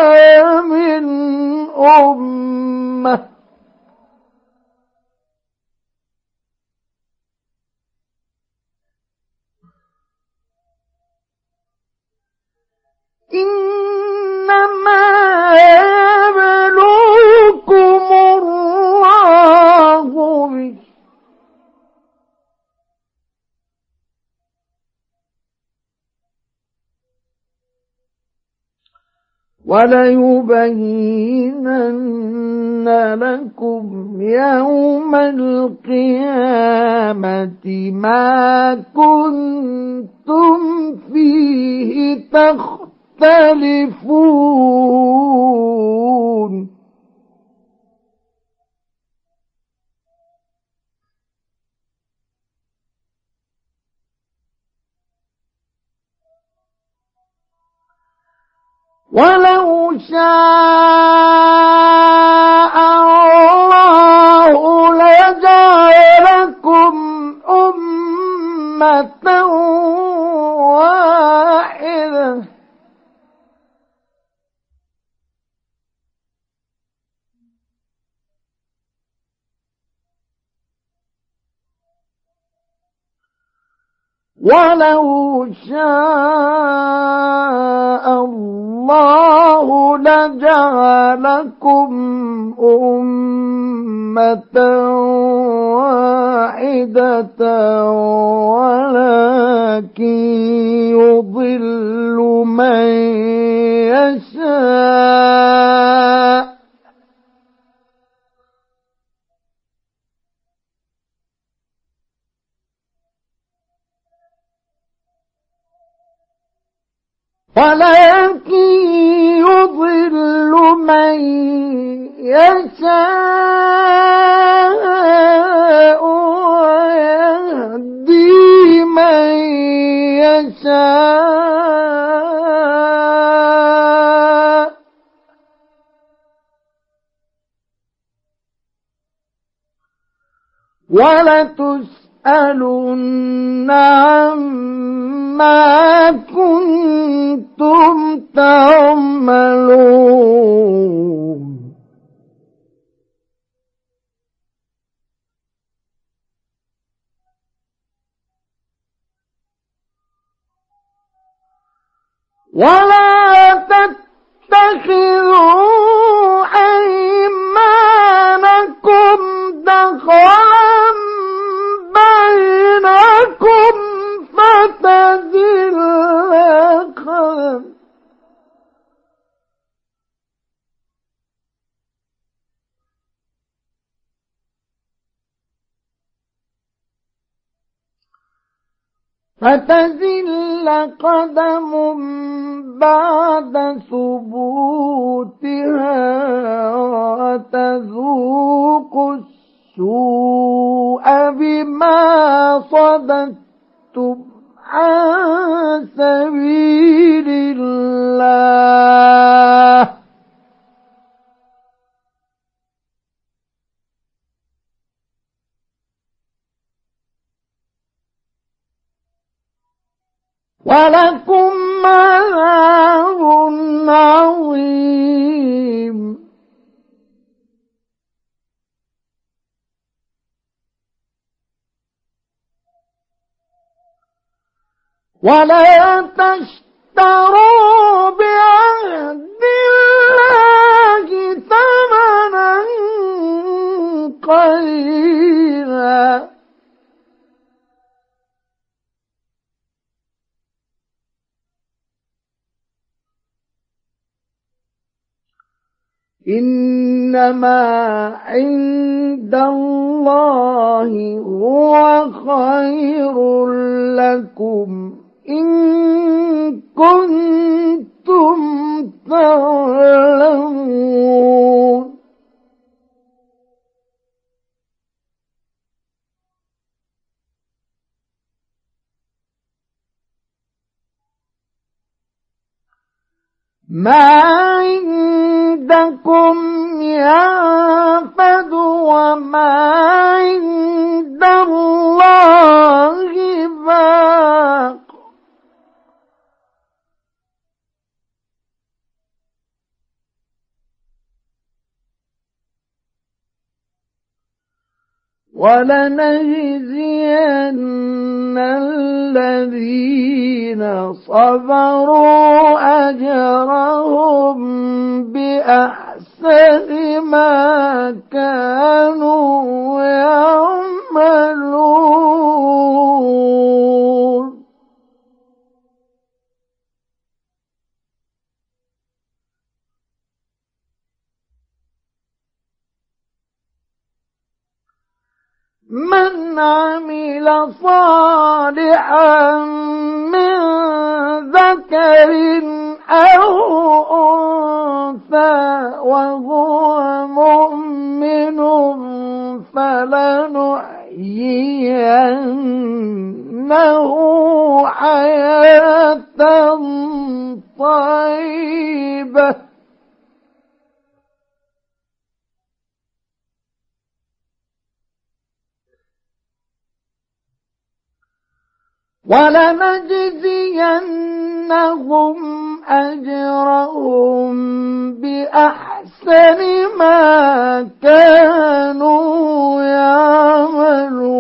وليبينن لكم يوم القيامة ما كنتم فيه تخطئون ولو شاء الله لجعلكم أمة واحدة. ولو شاء الله لجعلكم أمة واحدة ولكن يضل من يشاء ولكن يضل من يشاء ويهدي من يشاء. ولتسألن عما كنتم تعملون. ولا تتخذوا أيمانكم دخلا بينكم فتزل قدم فتزل قدم بعد ثبوتها وتذوق السوء بما صددتم عن سبيل الله. ولكم عذاب عظيم. ولا تشتروا بعهد الله ثمنا قليلا. إنما عند الله هو خير لكم. إن كنتم تعلمون. ما عندكم ينفد وما عند الله باق. ولنجزين الذين صبروا أجرهم بأحسن ما كانوا يعملون. من عمل صالحا من ذكر أو أنثى وهو مؤمن فلنحيينه حياة طيبة. ولنجزينهم أجرهم بأحسن ما كانوا يعملون.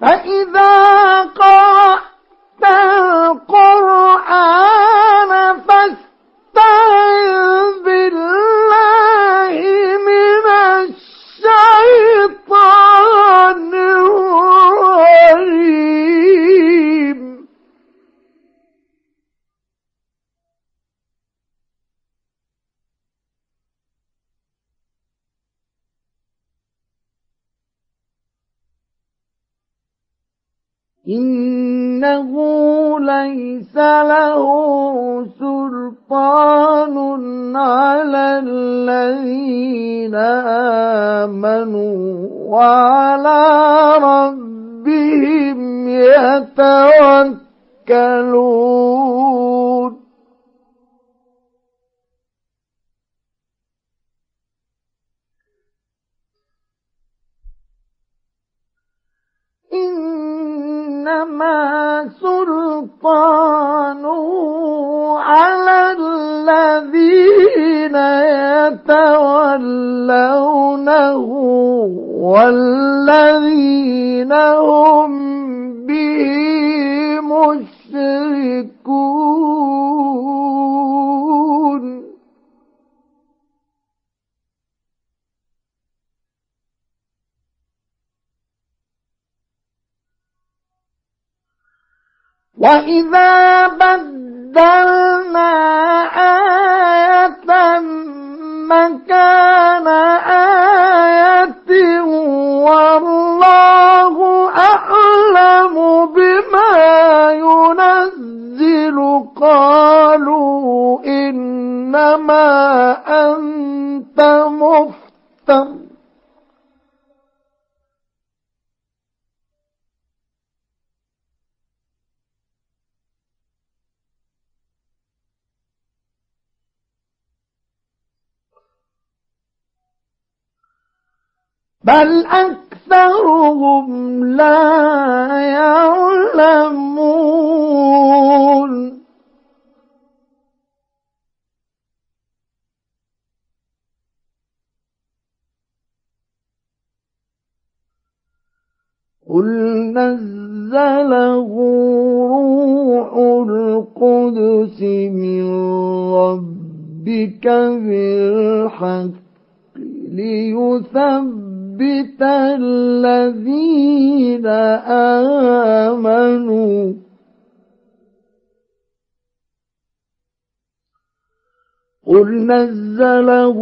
فإذا قرأت القرآن فاستعذ بالله من الشيطان الرجيم. إنه ليس له سلطان على الذين آمنوا وعلى ربهم يتوكلون. إنما سلطانه على الذين يتولونه والذين هم به مشركون. وإذا بل أكثرهم لا يعلمون. قل نزله روح القدس من ربك بالحق ليثبت الذين آمنوا قل نزله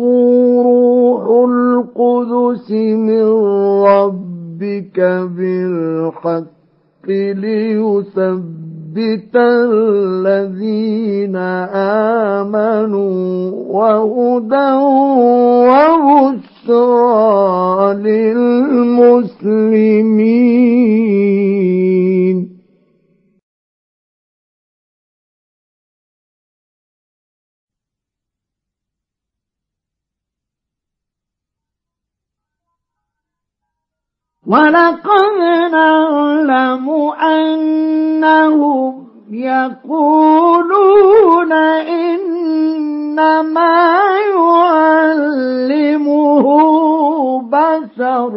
روح القدس من ربك بالحق ليثبت ليثبت الذين آمنوا وهدى وبشرى للمسلمين. ولقد نعلم أنهم يقولون إنما يعلمه بشر.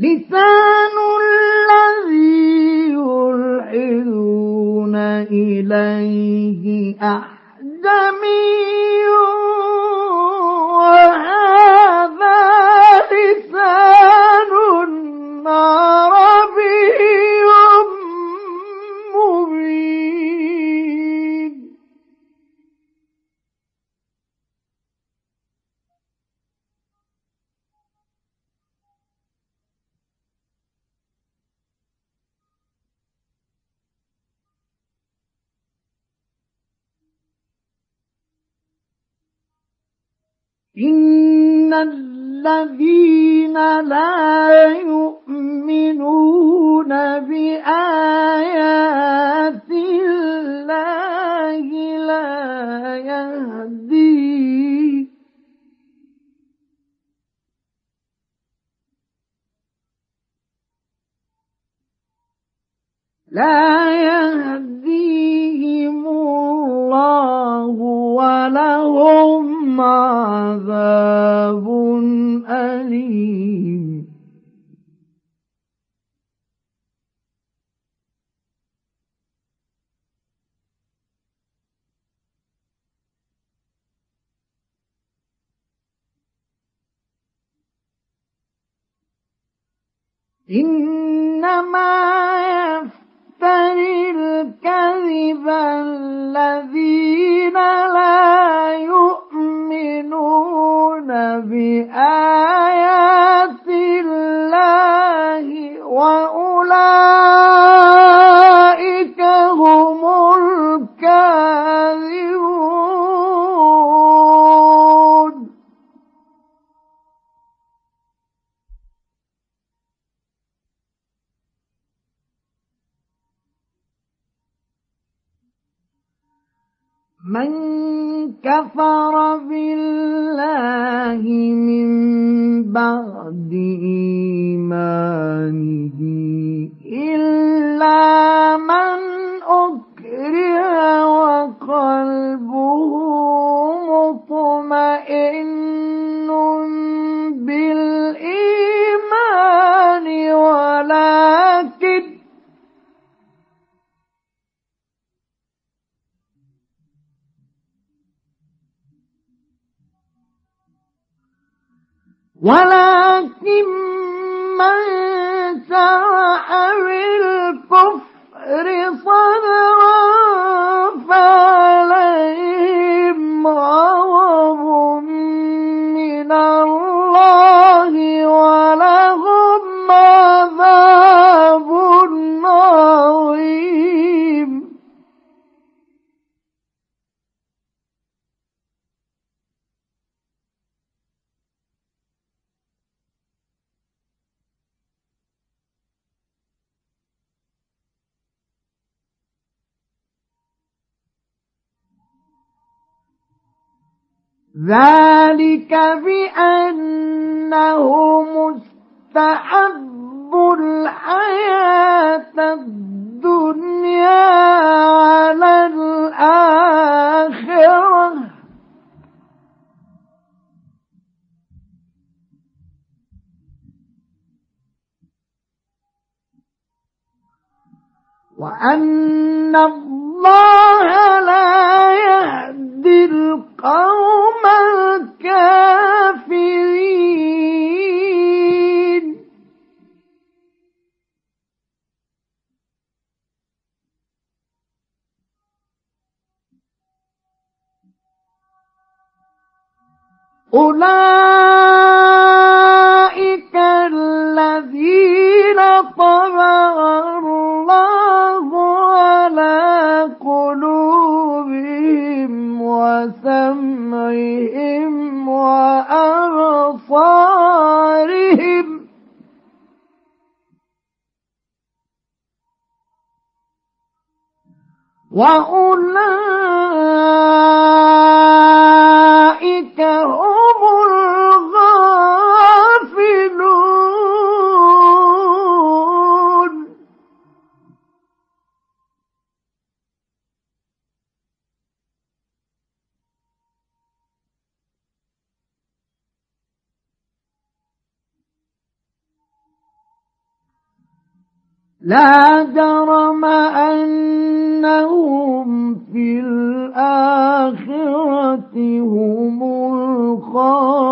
لسان الذي يلحدون إليه أحجمي وهذا لسان عربي إن الذين لا يؤمنون بآيات الله لا يهدي لا يهديهم الله ولهم عذاب أليم. إنما يفتري الكذب الذين لا يؤمنون بآيات الله وأولئك بعد ولكن من شرح بالكفر صدرا فعليهم غضب ذلك بأنه مستحب الحياة الدنيا على الآخرة. وأن الله لا يهدي القوم الكافرين أولئك الذين طبع الله على قلوبهم وسمعهم وأبصارهم. وأولئك هم لا جرم أنهم في الآخرة هم الخاسرون.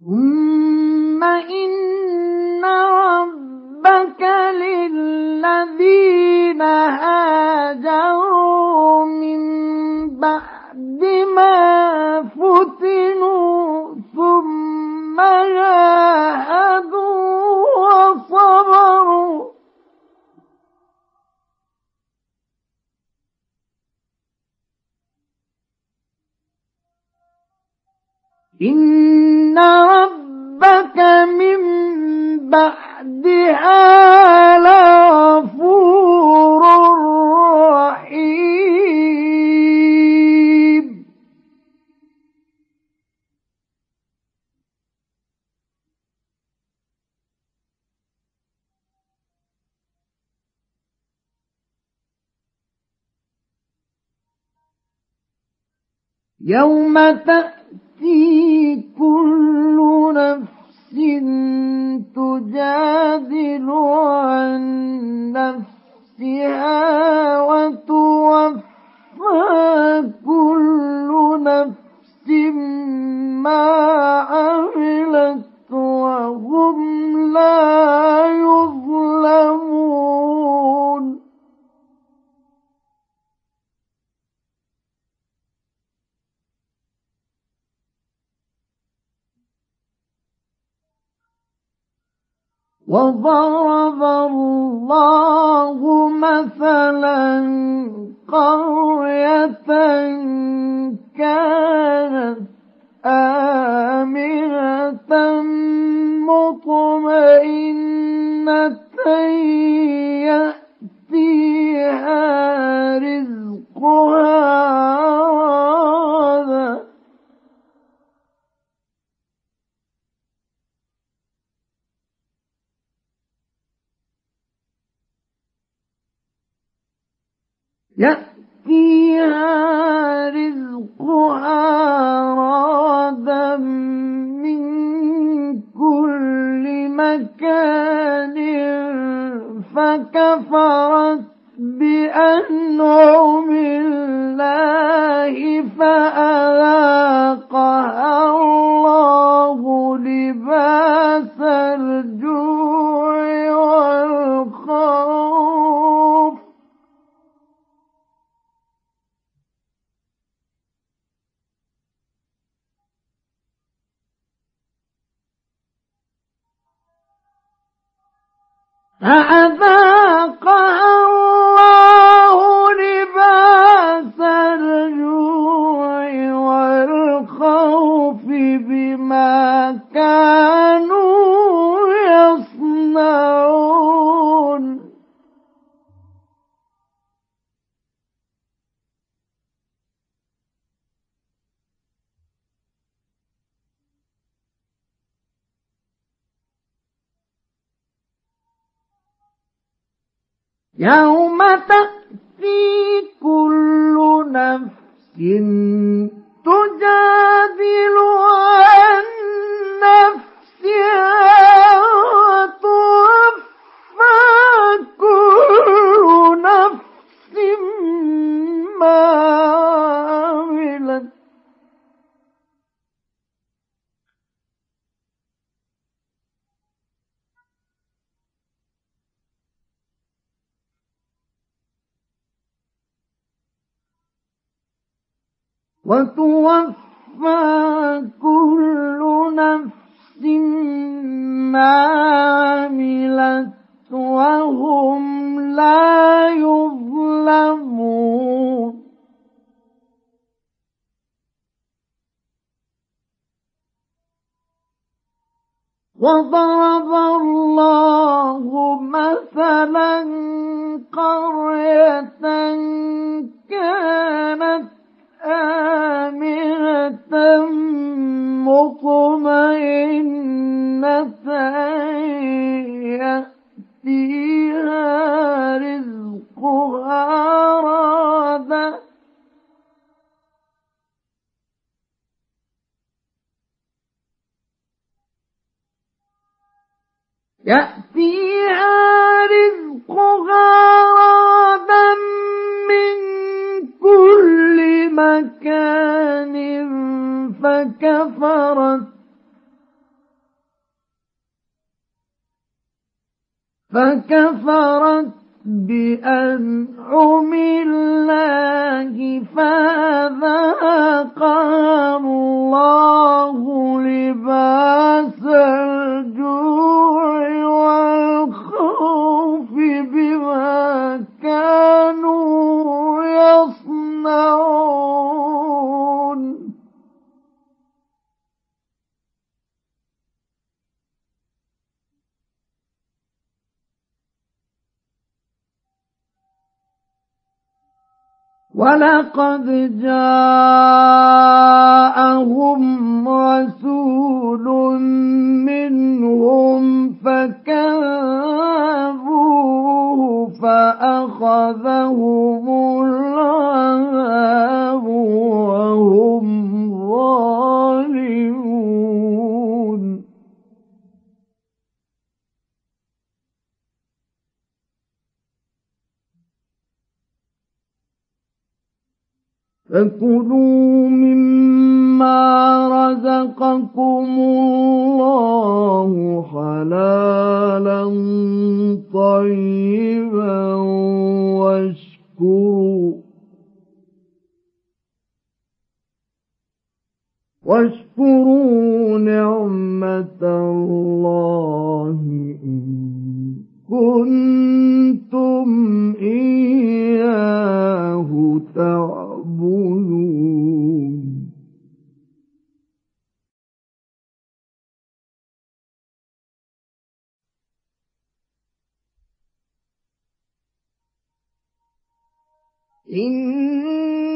ثم إن ربك للذين رحيم. يوم تأتي كل نفس تجادل عن نفسها وتوفى كل نفس ما عملت. وضرب الله مثلا قرية كانت آمنة مطمئنة يأتيها رزقها رغدا يأتيها رزقها رغدا من كل مكان فكفرت بأنعم الله فأذاقها الله لباس الجوع والخوف. فأذاقها الله لباس الجوع والخوف بما كانوا يصنعون. يوم تأتي كل نفس تجادل عن نفسها وتوفى كل نفس ما عملت وتوفى كل نفس ما عملت وهم لا يظلمون. وضرب الله مثلا قرية كانت آمنة مطمئنة يأتيها رزقها رادا يأتيها رزقها رادا من كل مكان فكفرت فكفرت بأنعم الله فذاقها الله لباس الجوع والخوف بما كانوا يصنعون. ولقد جاءهم رسول منهم فكذبوه فأخذهم العذاب وهم ظالمون. فكلوا مما رزقكم الله حلالا طيبا واشكروا واشكروا نعمة الله إن كنتم إياه تعبدون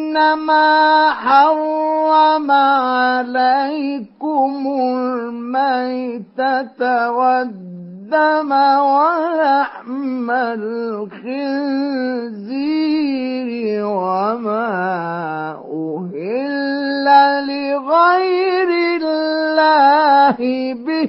إنما حرم عليكم الميتة والدم ولحم الخنزير وما أهل لغير الله به.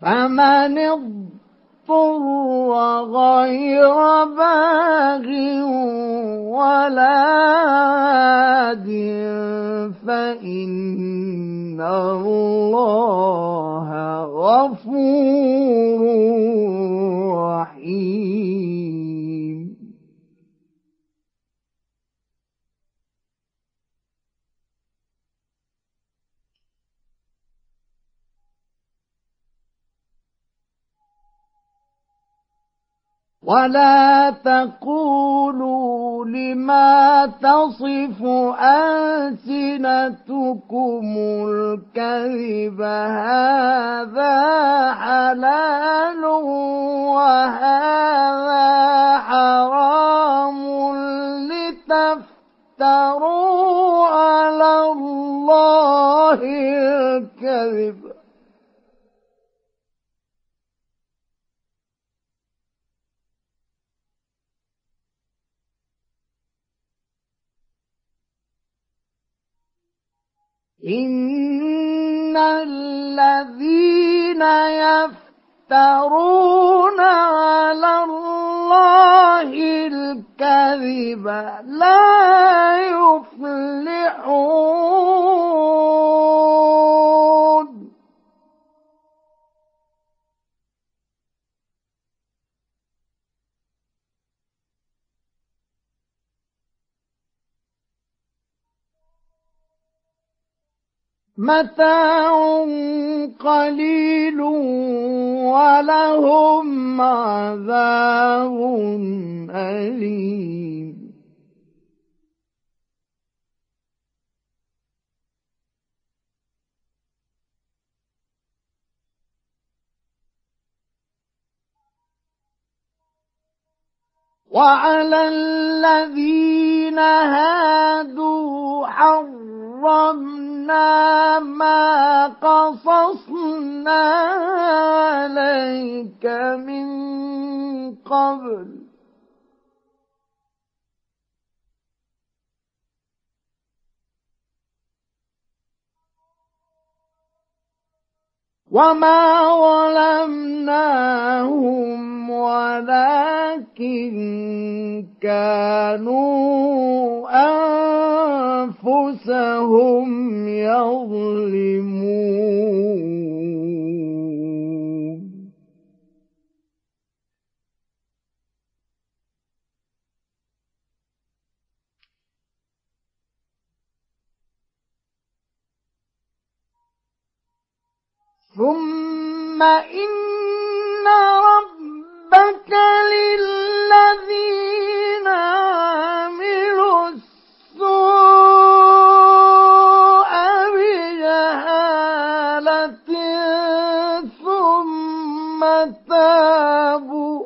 فمن اضطر غير باغ ولا عاد فإن الله غفور ولا تقولوا لما تصف ألسنتكم الكذب هذا حلال وهذا حرام لتفتروا على الله الكذب إن الذين يفترون على الله الكذب لا يفلحون متاع قليل ولهم عذاب أليم. وعلى الذين هادوا حرمنا ما قصصنا عليك من قبل وما ظلمناهم ولكن كانوا أنفسهم يظلمون ثم إن ربك للذين عملوا السوء بجهالة ثم تابوا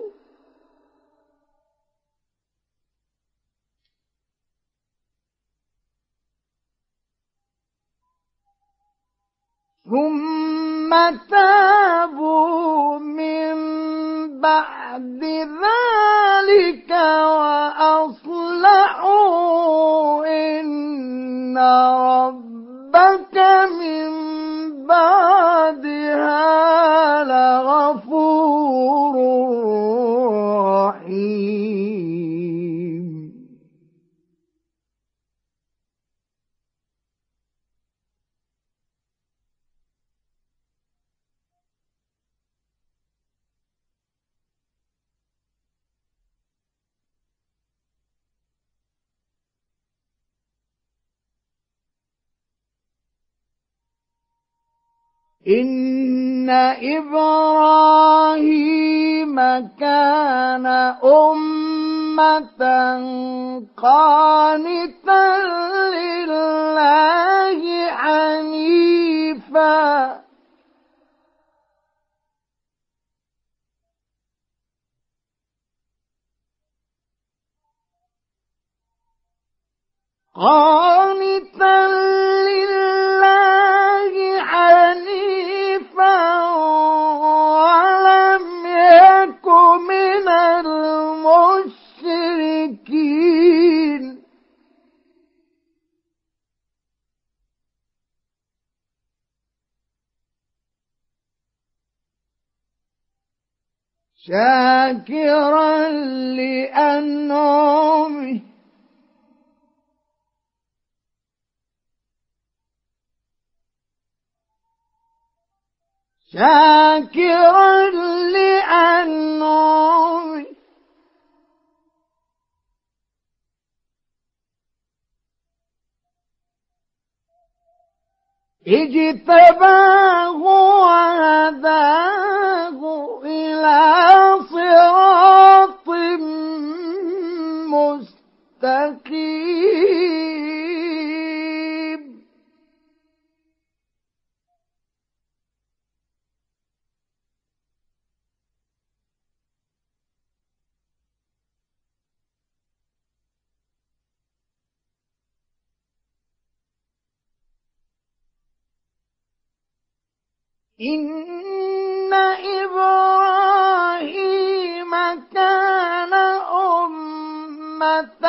ثم تابوا من بعد ذلك وأصلحوا إن ربك من بعدها لغفور رحيم إن إبراهيم كان أمة قانتا لله حنيفا قانتا لله حنيفا ولم يك من المشركين. شاكرا لأنعمه شاكرا لأنعمه اجتباه وهداه إلى صراط مستقيم. إن إبراهيم كان أمة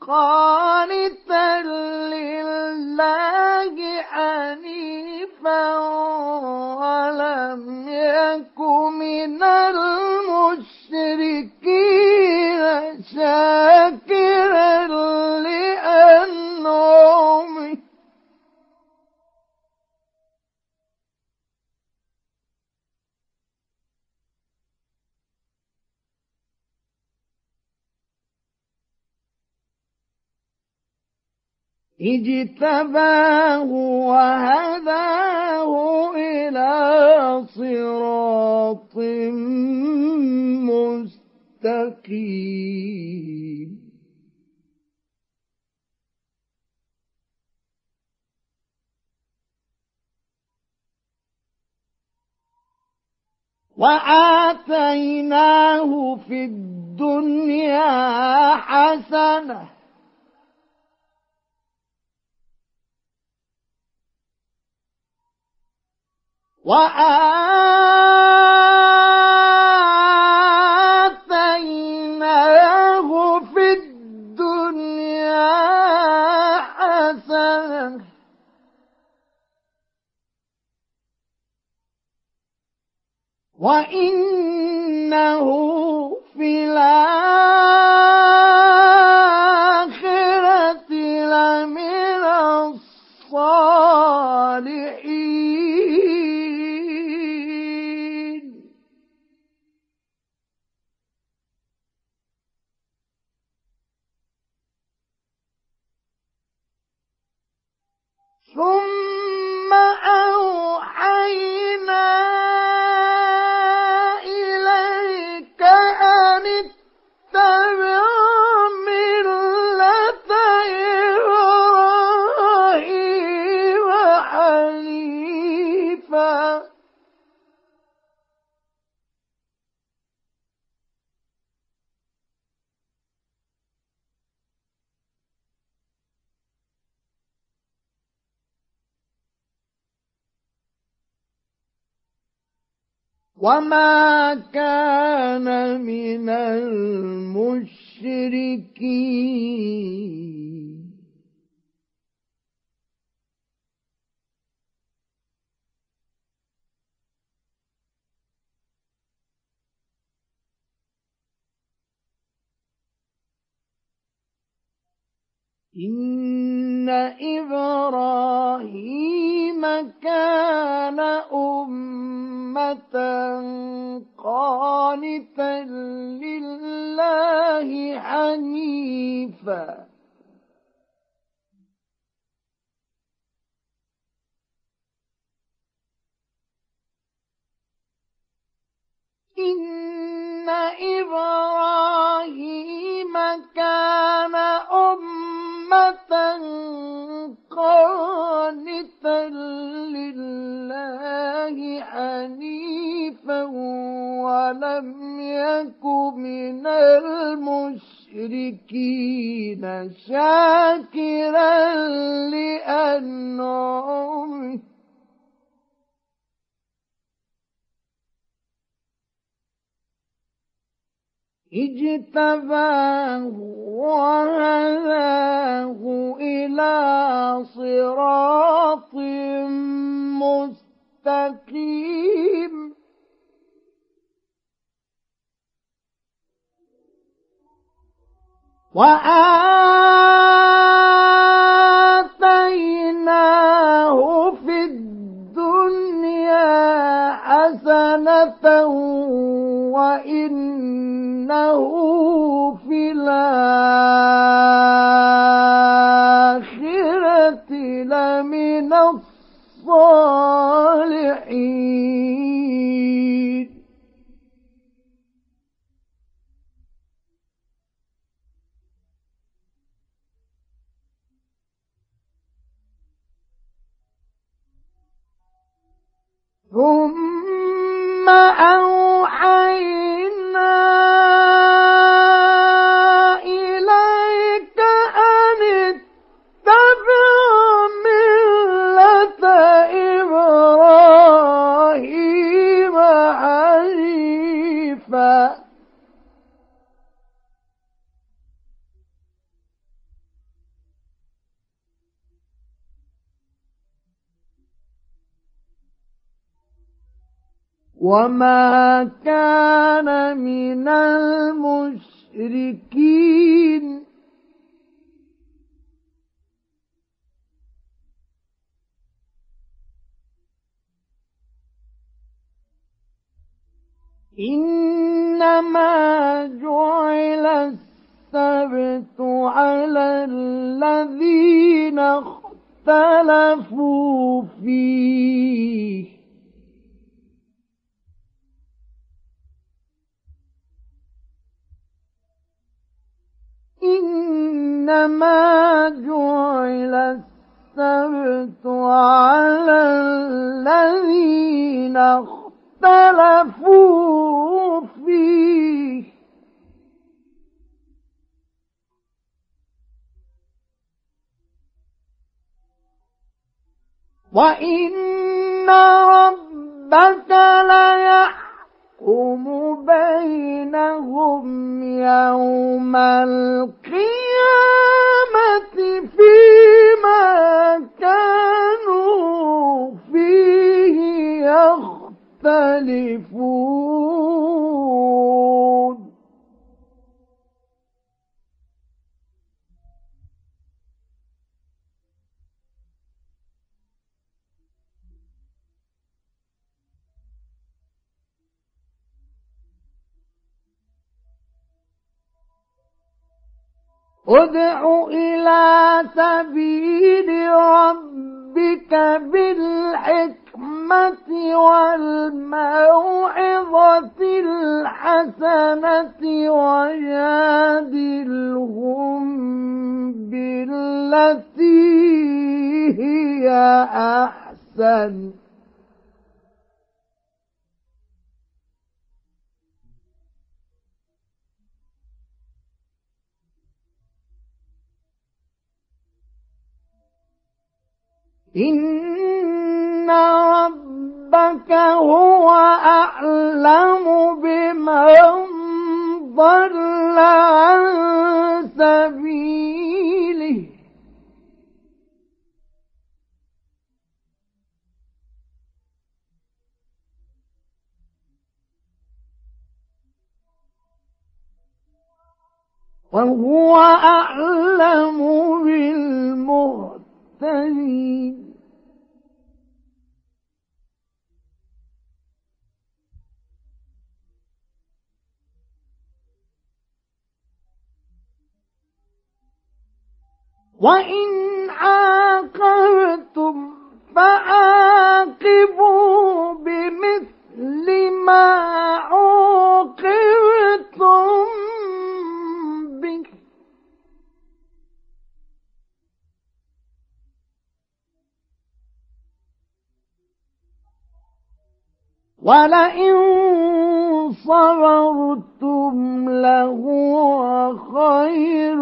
قانتا لله حنيفا ولم يك من المشركين شاكرا لأنعمه اجتباه وهداه إلى صراط مستقيم. وآتيناه في الدنيا حسنة وآتيناه في الدنيا حسنة. وإنه في الآخرة وما كان من المشركين إن إبراهيم كان أمة قانتا لله حنيفا. إن إبراهيم كان أمة قانتا لله حنيفا ولم يك من المشركين شاكرا لأنعمه. اجتباه وهداه إلى صراط مستقيم. وآتيناه حسنة وإنه في الآخرة لمن الصالحين ثم أوحينا وما كان من المشركين إنما جعل السبت على الذين اختلفوا فيه إنما جعل السبت على الذين اختلفوا فيه. وإن ربك ليحكم بينهم يوم القيامة فيما كانوا فيه يختلفون. ادع إلى سبيل ربك بالحكمة والموعظة الحسنة وجادلهم بالتي هي أحسن. إن ربك هو أعلم بمن ضل عن سبيله وهو أعلم بالمهتدين وإن عاقبتم فعاقبوا بمثل ما عوقبتم ولئن صبرتم لهو خير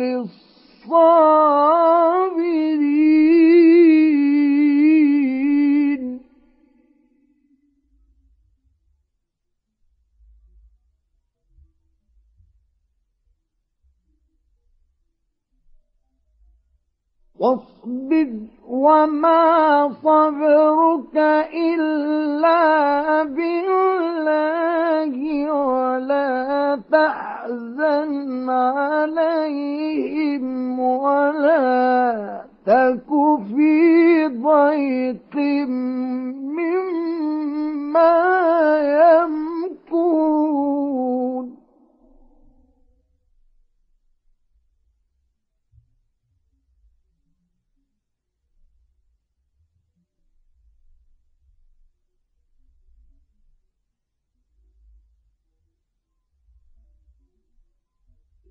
للصابرين. واصبر وما صبرك إلا بالله ولا تحزن عليهم ولا تك في ضيق مما يمكرون